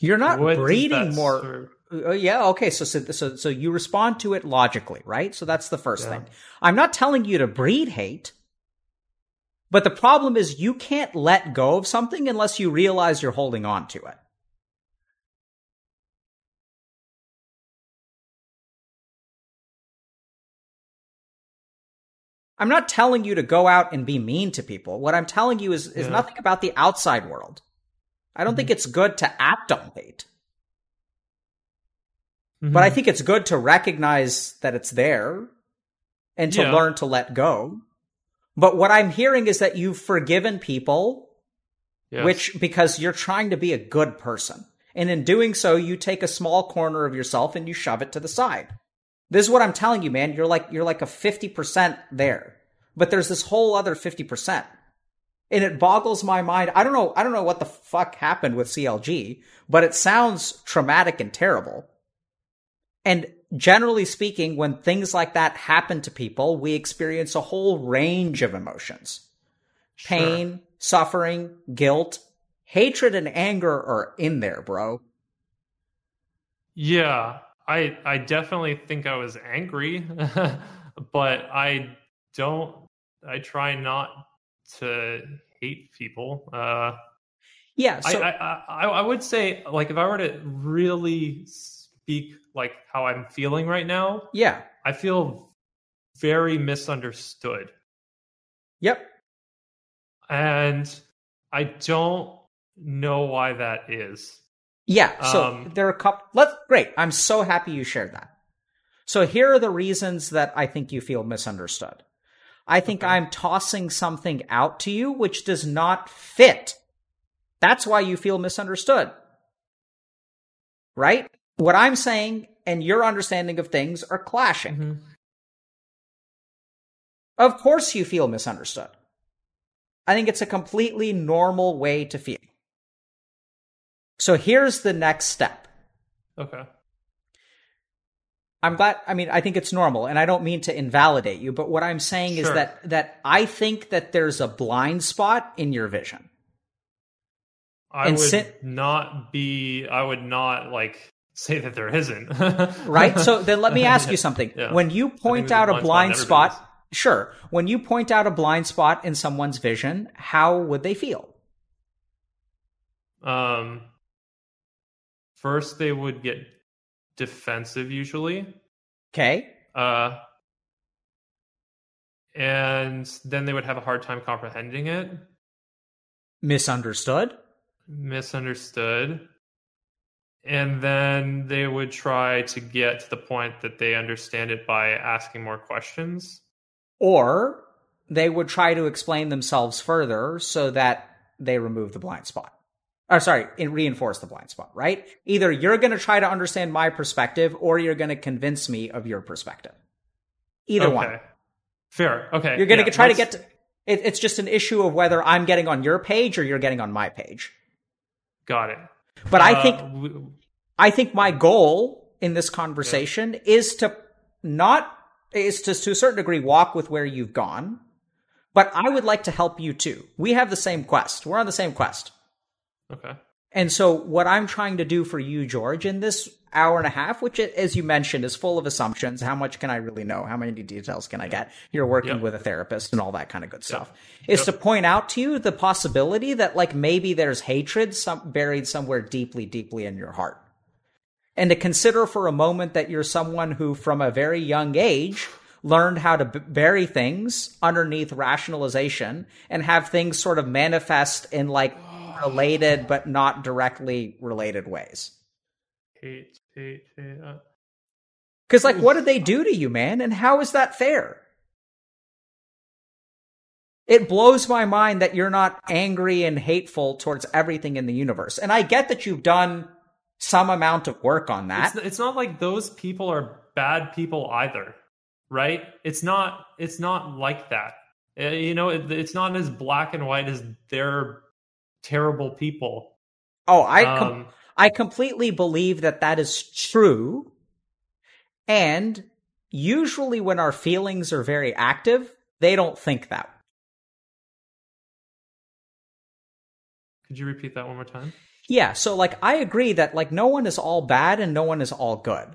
You're not What breeding more. serve? Uh, yeah, okay. So, so, so, so you respond to it logically, right? So that's the first Yeah. thing. I'm not telling you to breed hate, but the problem is you can't let go of something unless you realize you're holding on to it. I'm not telling you to go out and be mean to people. What I'm telling you is, is Yeah. nothing about the outside world. I don't think it's good to act on hate. But I Mhm. think it's good to recognize that it's there and to Yeah. learn to let go. But what I'm hearing is that you've forgiven people, Yes. which because you're trying to be a good person. And in doing so, you take a small corner of yourself and you shove it to the side. This is what I'm telling you, man. You're like you're like a 50% there. But there's this whole other 50%. And it boggles my mind. I don't know I don't know what the fuck happened with CLG, but it sounds traumatic and terrible. And generally speaking, when things like that happen to people, we experience a whole range of emotions Sure. pain, suffering, guilt, hatred, and anger are in there, bro. Yeah, I I definitely think I was angry, <laughs> but I don't. I try not to hate people. Uh, Yeah. So, I, I I I would say like if I were to really speak like how I'm feeling right now, yeah. I feel very misunderstood, Yep. and I don't know why that is. Yeah. So Um, there are a couple. Let's great. I'm so happy you shared that. So here are the reasons that I think you feel misunderstood. I think Okay. I'm tossing something out to you which does not fit. That's why you feel misunderstood. Right? What I'm saying and your understanding of things are clashing. Of course you feel misunderstood. I think it's a completely normal way to feel. So here's the next step. Okay. I'm glad I mean I think it's normal and I don't mean to invalidate you, but what I'm saying is that that I think that there's a blind spot in your vision. I And would sit- not be. I would not like say that there isn't. <laughs> right? So then let me <laughs> ask you something. Yeah. When you point out a blind blind spot spot, sure. When you point out a blind spot in someone's vision, how would they feel? um, first, they would get defensive usually. Okay. Uh, and then they would have a hard time comprehending it, Misunderstood? misunderstood. And then they would try to get to the point that they understand it by asking more questions. Or they would try to explain themselves further so that they remove the blind spot. Or sorry, it reinforce the blind spot, right? Either you're going to try to understand my perspective or you're going to convince me of your perspective. Either okay. one. Fair. Okay. You're going to try to get to it, it's just an issue of whether I'm getting on your page or you're getting on my page. Got it. But I Uh, think w- I think my goal in this conversation is to not is to to a certain degree walk with where you've gone, but I would like to help you too. We have the same quest. We're on the same quest. Okay. And so what I'm trying to do for you, George, in this hour and a half, which as you mentioned is full of assumptions, how much can I really know? How many details can I get? You're working Yep. with a therapist and all that kind of good stuff. Is to point out to you the possibility that like maybe there's hatred some, buried somewhere deeply, deeply in your heart. And to consider for a moment that you're someone who from a very young age learned how to b- bury things underneath rationalization and have things sort of manifest in like related but not directly related ways. Hate, hate, hate. Because, like, what did they do to you, man? And how is that fair? It blows my mind that you're not angry and hateful towards everything in the universe. And I get that you've done some amount of work on that. it's, it's not like those people are bad people either, right? It's not. It's not like that. Uh, you know, it, it's not as black and white as they're terrible people. oh, I, com- Um, I completely believe that that is true. And usually when our feelings are very active, they don't think that. could you repeat that one more time? Yeah, so like I agree that like no one is all bad and no one is all good.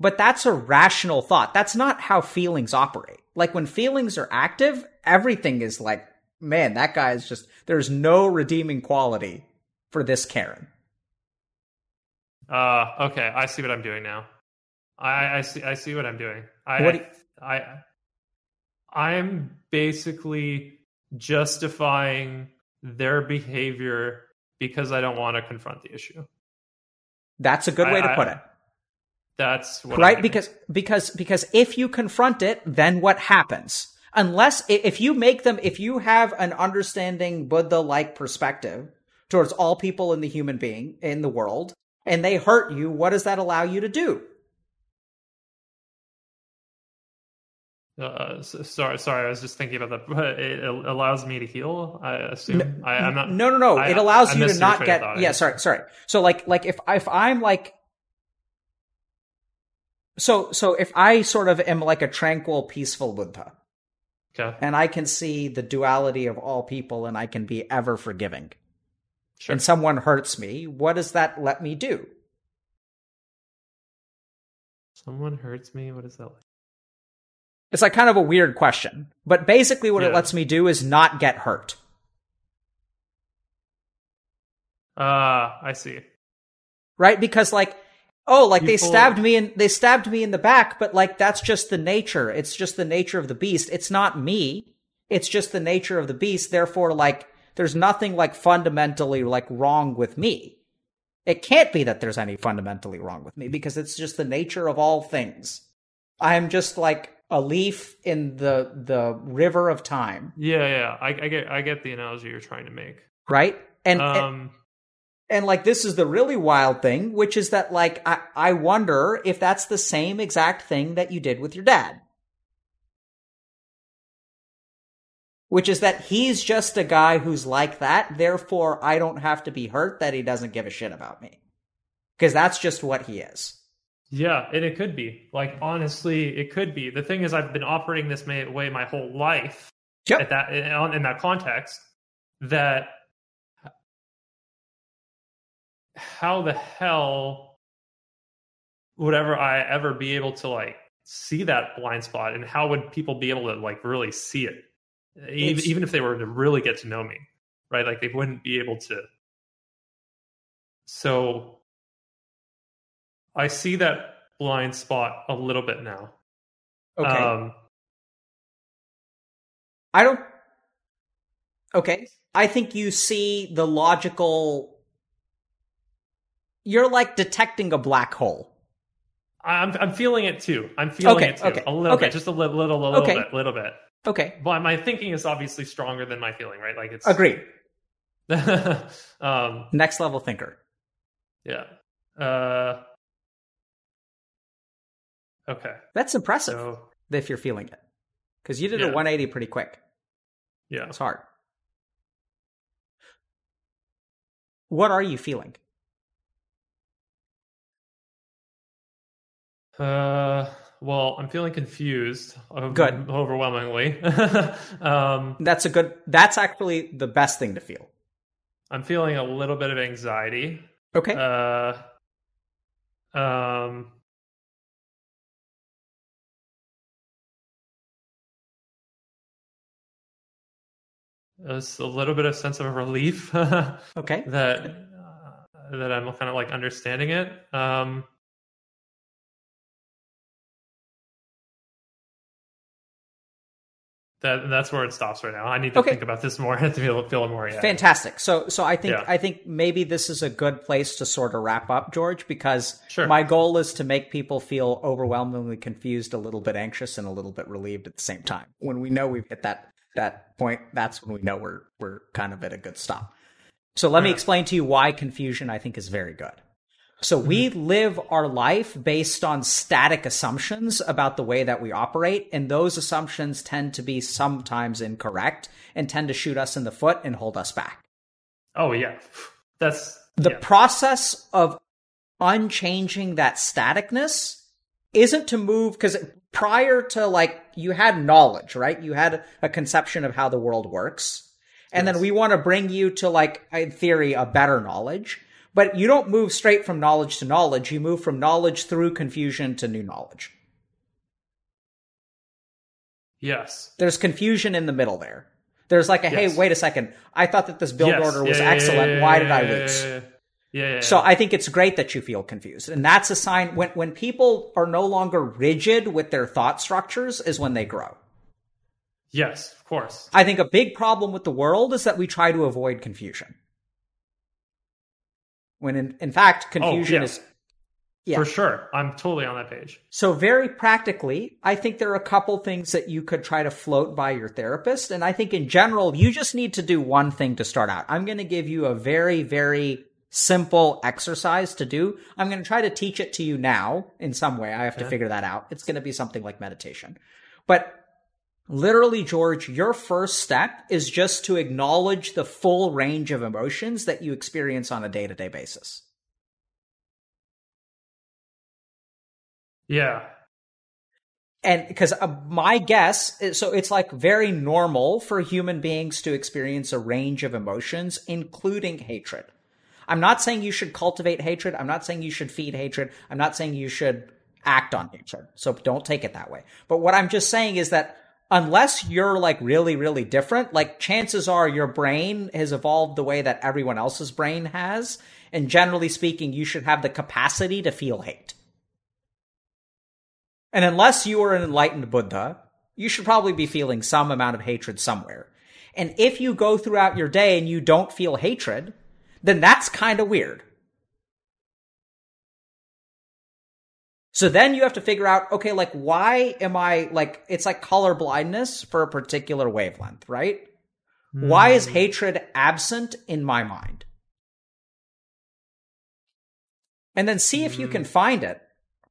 But that's a rational thought. That's not how feelings operate. Like when feelings are active, everything is like, man, that guy is just there's no redeeming quality for this Karen. Uh, okay, I see what I'm doing now. I, I see. I see what I'm doing. I, What do I, I, I'm basically justifying their behavior because I don't want to confront the issue. That's a good way I- to put it. That's what I'm right doing. because because because if you confront it then what happens unless if you make them if you have an understanding buddha like perspective towards all people in the human being in the world and they hurt you what does that allow you to do Uh, s sorry, sorry. I was just thinking about that. <laughs> But it allows me to heal. I assume. I, I'm not. no no no I- it allows I you to not get yeah sorry sorry so like like if if i'm like so so if i sort of am like a tranquil peaceful buddha Okay. and i can see the duality of all people and i can be ever forgiving Sure. and someone hurts me, what does that let me do? Someone hurts me. What is that like? It's like kind of a weird question, but basically what it lets me do is not get hurt. Uh, I see. Right? Because like oh, like they stabbed me in they stabbed me in the back, but like that's just the nature. It's just the nature of the beast. It's not me. It's just the nature of the beast. Therefore like there's nothing like fundamentally like wrong with me. It can't be that there's any fundamentally wrong with me because it's just the nature of all things. I'm just like a leaf in the the river of time, Yeah, yeah. I, I get. I get the analogy you're trying to make. right? And, and um. and like this is the really wild thing, which is that like I, I wonder if that's the same exact thing that you did with your dad. Which is that he's just a guy who's like that, therefore I don't have to be hurt that he doesn't give a shit about me. Because that's just what he is. Yeah, and it could be. Like honestly, it could be. The thing is, I've been operating this way my whole life. Yep. At that in, in that context, that how the hell would ever I ever be able to like see that blind spot and how would people be able to like really see it even, even if they were to really get to know me right like they wouldn't be able to so i see that blind spot a little bit now Okay. um I don't. Okay. I think you see the logical. You're like detecting a black hole. i'm i'm feeling it too i'm feeling Okay, it too okay, a little okay. bit just a little little little Okay. bit little bit Okay. but my thinking is obviously stronger than my feeling right like it's Agreed. <laughs> um Next level thinker. yeah uh okay That's impressive so if you're feeling it. Because you did a 180 pretty quick. yeah It's hard. What are you feeling? Uh, well, I'm feeling confused. Good. Overwhelmingly. <laughs> um, That's a good. That's actually the best thing to feel. I'm feeling a little bit of anxiety. Okay. Uh, um, there's a little bit of sense of relief <laughs> that okay. uh, that I'm kind of like understanding it. Um, that that's where it stops right now. I need to Okay. think about this more <laughs> to feel feel more. Yeah. Fantastic. So so I think Yeah. I think maybe this is a good place to sort of wrap up, George, because Sure. my goal is to make people feel overwhelmingly confused, a little bit anxious, and a little bit relieved at the same time. When we know we've hit that that point, that's when we know we're we're kind of at a good stop. So let me explain to you why confusion I think is very good. So we mm-hmm. live our life based on static assumptions about the way that we operate, and those assumptions tend to be sometimes incorrect and tend to shoot us in the foot and hold us back. Oh yeah, that's The yeah. process of unchanging that staticness isn't to move because prior to like you had knowledge, right? You had a conception of how the world works. And then we want to bring you to like, in theory, a better knowledge. But you don't move straight from knowledge to knowledge. You move from knowledge through confusion to new knowledge. yes. There's confusion in the middle there. There's like a, Yes. hey, wait a second. I thought that this build Yes. order was Yeah, yeah, yeah, excellent. yeah, Why did I lose? Yeah. So I think it's great that you feel confused. And that's a sign when, when people are no longer rigid with their thought structures is when they grow. yes, of course. I think a big problem with the world is that we try to avoid confusion. When in, in fact, oh, confusion yeah. is. Yeah. For sure. I'm totally on that page. So very practically, I think there are a couple things that you could try to float by your therapist. And I think in general, you just need to do one thing to start out. I'm going to give you a very, very simple exercise to do. I'm going to try to teach it to you now in some way. I have to Yeah. figure that out. It's going to be something like meditation. But literally, George, your first step is just to acknowledge the full range of emotions that you experience on a day to day basis. Yeah. and because uh, my guess is, so it's like very normal for human beings to experience a range of emotions including hatred. I'm not saying you should cultivate hatred. I'm not saying you should feed hatred. I'm not saying you should act on hatred. So don't take it that way. But what i'm just saying is that unless you're like really really different like chances are your brain has evolved the way that everyone else's brain has and generally speaking you should have the capacity to feel hate and unless you are an enlightened Buddha, you should probably be feeling some amount of hatred somewhere. And if you go throughout your day and you don't feel hatred, then that's kind of weird. So then you have to figure out, okay, like, why am I, like, it's like color blindness for a particular wavelength, right? Why is hmm. hatred absent in my mind? And then see if you can hmm. find it.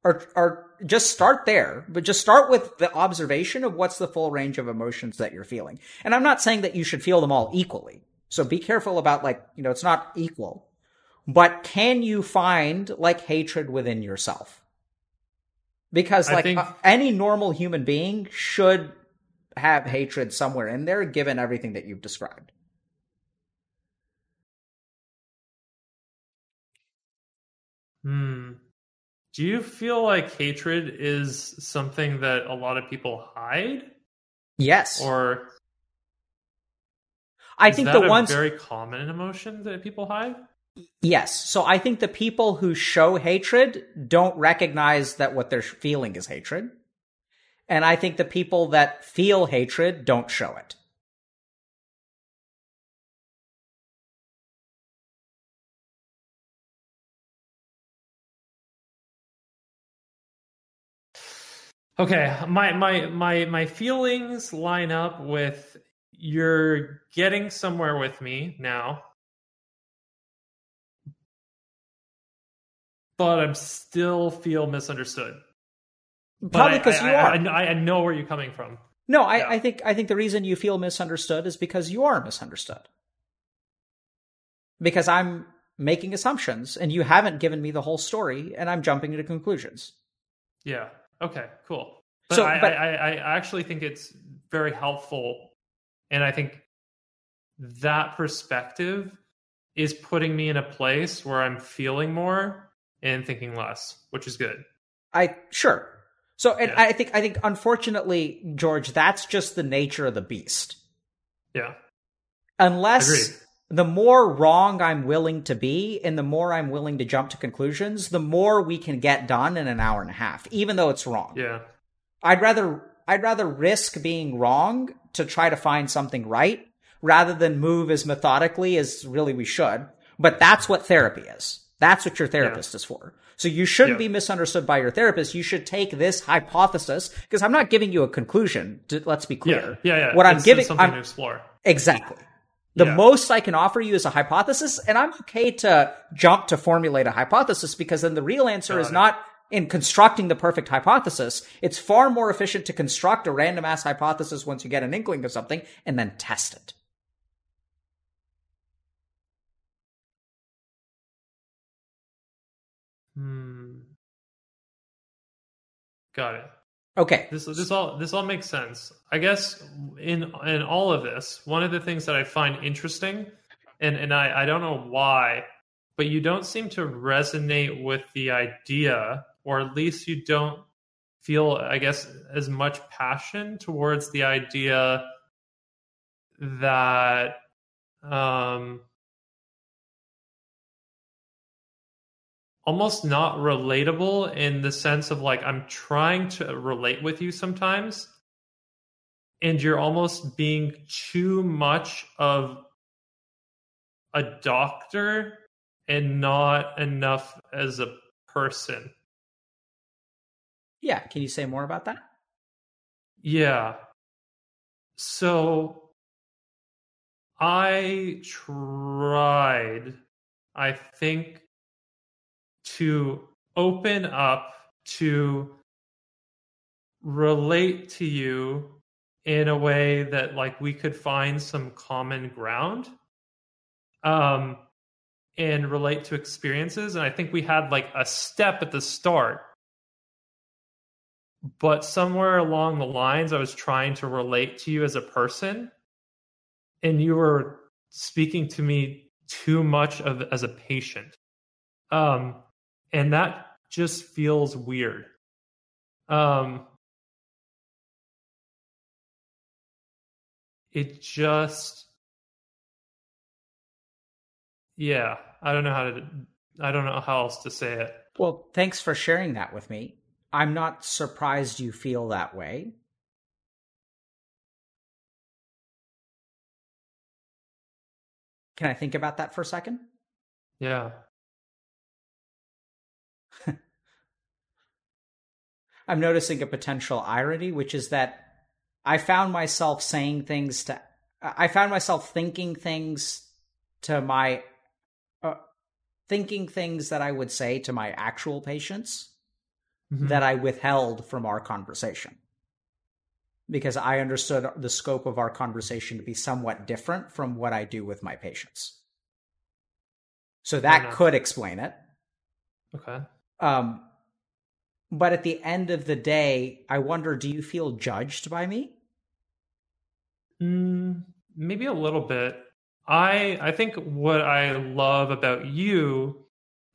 Or, or just start there, but just start with the observation of what's the full range of emotions that you're feeling. And I'm not saying that you should feel them all equally. So be careful about like, you know, it's not equal. But can you find like hatred within yourself? Because like think- uh, any normal human being should have hatred somewhere in there given everything that you've described. Hmm. Do you feel like hatred is something that a lot of people hide? Yes. Or I think that the ones very common emotion that people hide? Yes. So I think the people who show hatred don't recognize that what they're feeling is hatred. And I think the people that feel hatred don't show it. Okay, my my my my feelings line up with you're getting somewhere with me now. But I'm still feel misunderstood. Probably because you are. I, I know where you're coming from. No, I, Yeah. I think I think the reason you feel misunderstood is because you are misunderstood. Because I'm making assumptions and you haven't given me the whole story and I'm jumping to conclusions. Yeah. Okay. Cool. But, So, I, but- I, I I actually think it's very helpful, and I think that perspective is putting me in a place where I'm feeling more and thinking less, which is good. I sure. So and Yeah. I think I think unfortunately, George, that's just the nature of the beast. Yeah. Unless Agreed. the more wrong I'm willing to be and the more I'm willing to jump to conclusions, the more we can get done in an hour and a half, even though it's wrong. Yeah. I'd rather I'd rather risk being wrong to try to find something right rather than move as methodically as really we should. But that's what therapy is. That's what your therapist is for. So you shouldn't Yeah. be misunderstood by your therapist. You should take this hypothesis because I'm not giving you a conclusion. To, let's be clear. Yeah. Yeah. yeah. What I'm giving, it's something I'm, to explore. Exactly. The Yeah. most I can offer you is a hypothesis, and I'm okay to jump to formulate a hypothesis because then the real answer Got is it. not in constructing the perfect hypothesis. It's far more efficient to construct a random ass hypothesis once you get an inkling of something and then test it. Hmm. Got it. Okay. This this all this all makes sense. I guess in in all of this, one of the things that I find interesting, and and I I don't know why, but you don't seem to resonate with the idea, or at least you don't feel, I guess, as much passion towards the idea that um almost not relatable in the sense of like I'm trying to relate with you sometimes and you're almost being too much of a doctor and not enough as a person. Yeah. Can you say more about that? Yeah. So I tried, I think, to open up to relate to you in a way that like we could find some common ground um and relate to experiences. And i think we had like a step at the start. But somewhere along the lines i was trying to relate to you as a person and you were speaking to me too much of as a patient. Um and that just feels weird um it just yeah i don't know how to i don't know how else to say it Well, thanks for sharing that with me. I'm not surprised you feel that way. Can I think about that for a second? yeah I'm noticing a potential irony, which is that I found myself saying things to, I found myself thinking things to my, uh, thinking things that I would say to my actual patients Mhm. that I withheld from our conversation. Because I understood the scope of our conversation to be somewhat different from what I do with my patients. So that could explain it. okay Um, but at the end of the day, I wonder do you feel judged by me? Mm, maybe a little bit. I I think what I love about you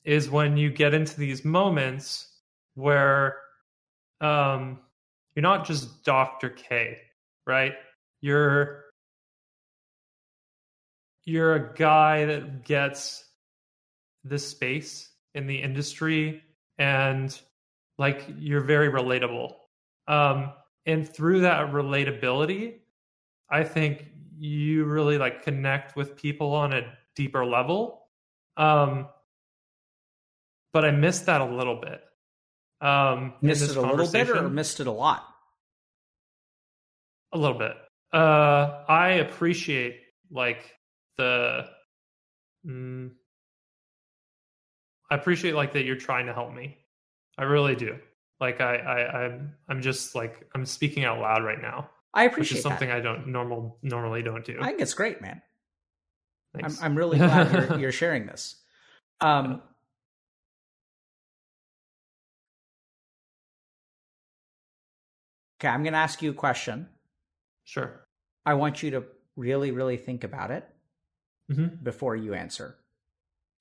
is when you get into these moments where um, you're not just Dr. K, right? You're you're a guy that gets this space in the industry and like you're very relatable. Um, and through that relatability, I think you really like connect with people on a deeper level. Um, but I missed that a little bit. Um, missed it a little bit or missed it a lot? A little bit. Uh, I appreciate like the. Mm, I appreciate like that you're trying to help me. I really do. Like I, I, I'm, I'm just like I'm speaking out loud right now. I appreciate which is something that. I don't normal normally don't do. I think it's great, man. I'm, I'm really glad you're, <laughs> you're sharing this. Um, okay, I'm going to ask you a question. Sure. I want you to really, really think about it mm-hmm. before you answer.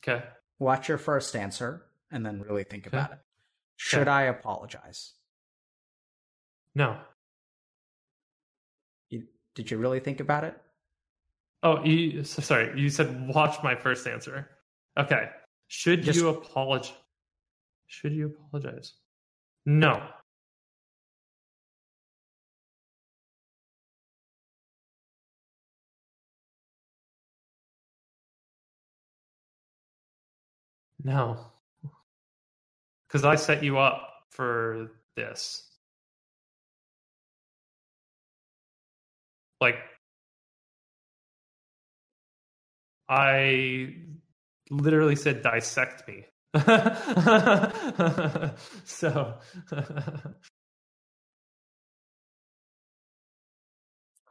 Okay. Watch your first answer and then really think okay. about it. Should. I apologize? No. You, did you really think about it? Oh, you, sorry. You said watch my first answer. Okay. Should Just, you apologize? Should you apologize? No. No. Because I set you up for this. Like, I literally said dissect me. <laughs> so. <laughs>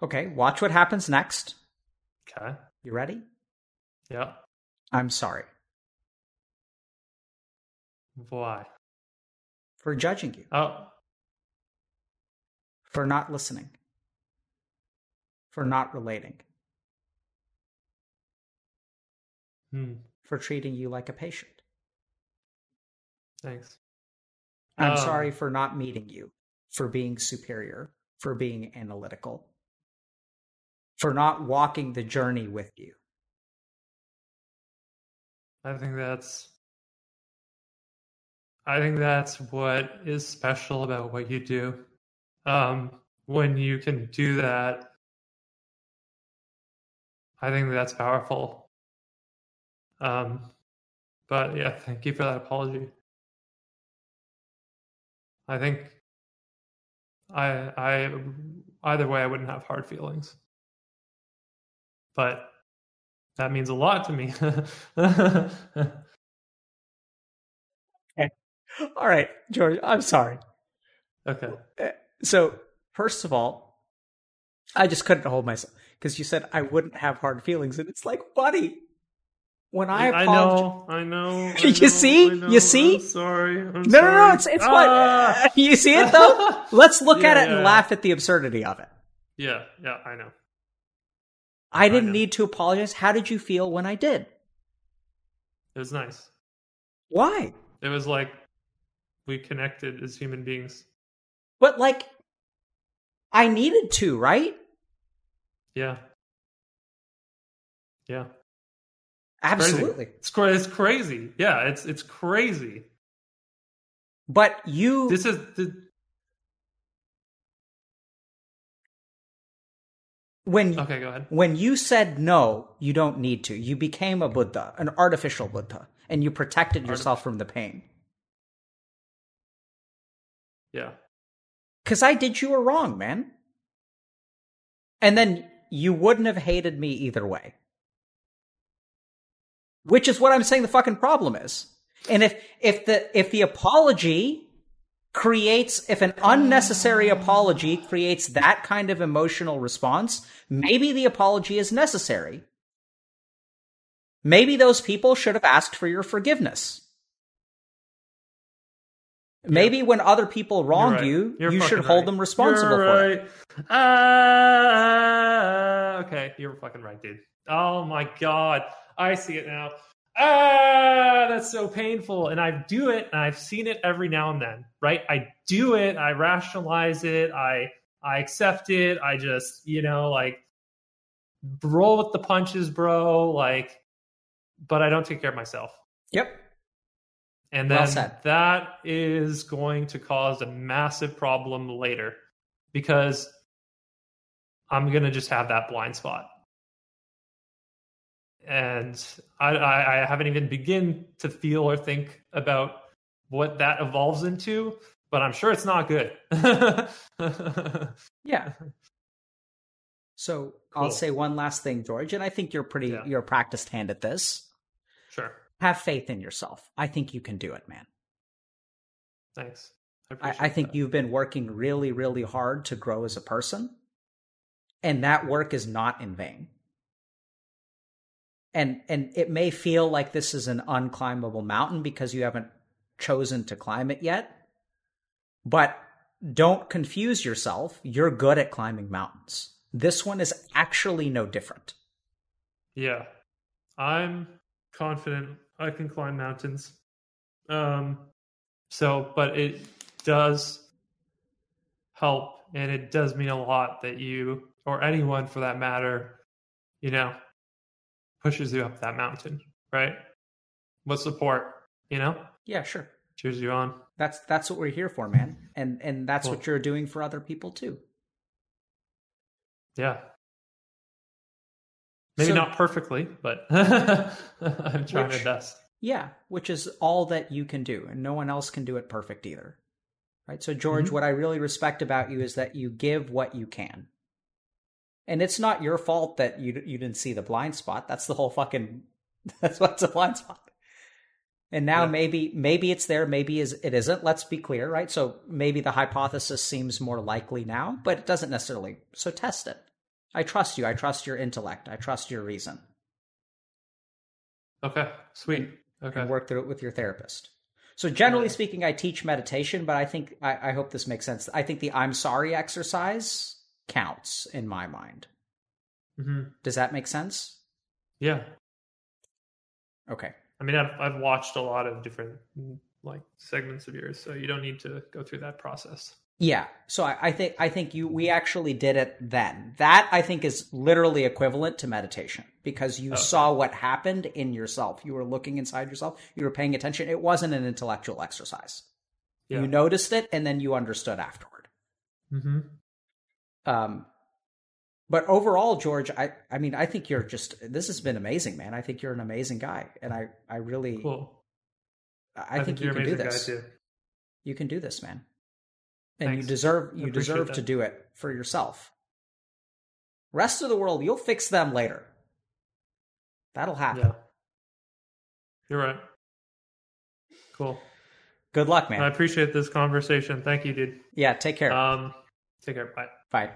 okay, watch what happens next. Okay. You ready? Yeah. I'm sorry. Why? For judging you. Oh. For not listening. For not relating. Hmm. For treating you like a patient. Thanks. I'm um, sorry for not meeting you, for being superior, for being analytical, for not walking the journey with you. I think that's I think that's what is special about what you do. Um, when you can do that, I think that's powerful. Um, but yeah, thank you for that apology. I think I I either way I wouldn't have hard feelings. But that means a lot to me. <laughs> <laughs> All right, George, I'm sorry. Okay. Uh, so, first of all, I just couldn't hold myself because you said I wouldn't have hard feelings, and it's like, buddy, when I apologize, I know, I know. <laughs> I you know, see, know, you see. I'm sorry. I'm no, sorry. no, no. It's it's ah! what <laughs> you see it though. Let's look yeah, at it yeah, and yeah. laugh at the absurdity of it. Yeah, yeah, I know. I didn't I need to apologize. How did you feel when I did? It was nice. Why? It was like we connected as human beings. But like, I needed to, right? Yeah. Yeah. Absolutely. It's crazy. It's, crazy. Yeah, it's it's crazy. But you This is the when Okay, go ahead. When you said no, you don't need to. You became a Buddha, an artificial Buddha, and you protected yourself from the pain. Yeah. Cuz I did you a wrong, man. And then you wouldn't have hated me either way. Which is what I'm saying the fucking problem is. And if if the if the apology creates if an unnecessary apology creates that kind of emotional response, maybe the apology is necessary. Maybe those people should have asked for your forgiveness. Maybe when other people wrong right. you, You're you should fucking hold them responsible You're for it. right. Uh, okay, you're fucking right, dude. Oh my god, I see it now. ah, that's so painful. And I do it, and I've seen it every now and then, right? I do it, I rationalize it, I I accept it, I just, you know, like roll with the punches, bro. Like, but I don't take care of myself. Yep. And then well that is going to cause a massive problem later because I'm going to just have that blind spot. And I, I, I haven't even begin to feel or think about what that evolves into, but I'm sure it's not good. <laughs> yeah. So cool. I'll say one last thing, George, and I think you're pretty yeah. you're a practiced hand at this. Have faith in yourself. I think you can do it, man. Thanks. I, I, I think you've been working really, really hard to grow as a person, and that work is not in vain. And and it may feel like this is an unclimbable mountain because you haven't chosen to climb it yet. But don't confuse yourself. You're good at climbing mountains. This one is actually no different. Yeah. I'm confident I can climb mountains. Um so but it does help and it does mean a lot that you or anyone for that matter, you know, pushes you up that mountain, right? With support, you know? Yeah, sure. Cheers you on. That's that's what we're here for, man. And and that's cool. what you're doing for other people too. Yeah. Maybe so, not perfectly, but <laughs> I'm trying which, my best. Yeah, which is all that you can do, and no one else can do it perfect either. Right? So George, mm-hmm. what I really respect about you is that you give what you can. And it's not your fault that you you didn't see the blind spot. That's the whole fucking <laughs> that's what's a blind spot. And now yeah. maybe maybe it's there, maybe is it isn't. Let's be clear, right? So maybe the hypothesis seems more likely now, but it doesn't necessarily. So test it. I trust you. I trust your intellect. I trust your reason. Okay, sweet. Okay, and work through it with your therapist. So generally yeah. speaking, I teach meditation, but I think I, I hope this makes sense. I think the I'm sorry exercise counts in my mind. Mm-hmm. Does that make sense? Yeah. Okay. I mean, I've I've watched a lot of different like segments of yours, so you don't need to go through that process. Yeah. So I, I think I think you we actually did it then. That I think is literally equivalent to meditation because you okay. saw what happened in yourself. You were looking inside yourself. You were paying attention. It wasn't an intellectual exercise. Yeah. You noticed it and then you understood afterward. Mm-hmm. Um, but overall, George, I I mean, I think you're just this has been amazing, man. I think you're an amazing guy, and I I really cool. I, I think, think you can do this. You can do this, man. And Thanks. you deserve you deserve that. to do it for yourself. Rest of the world, you'll fix them later. That'll happen. Yeah. You're right. Cool. Good luck, man. I appreciate this conversation. Thank you, dude. Yeah, take care. Um, take care. Bye. Bye.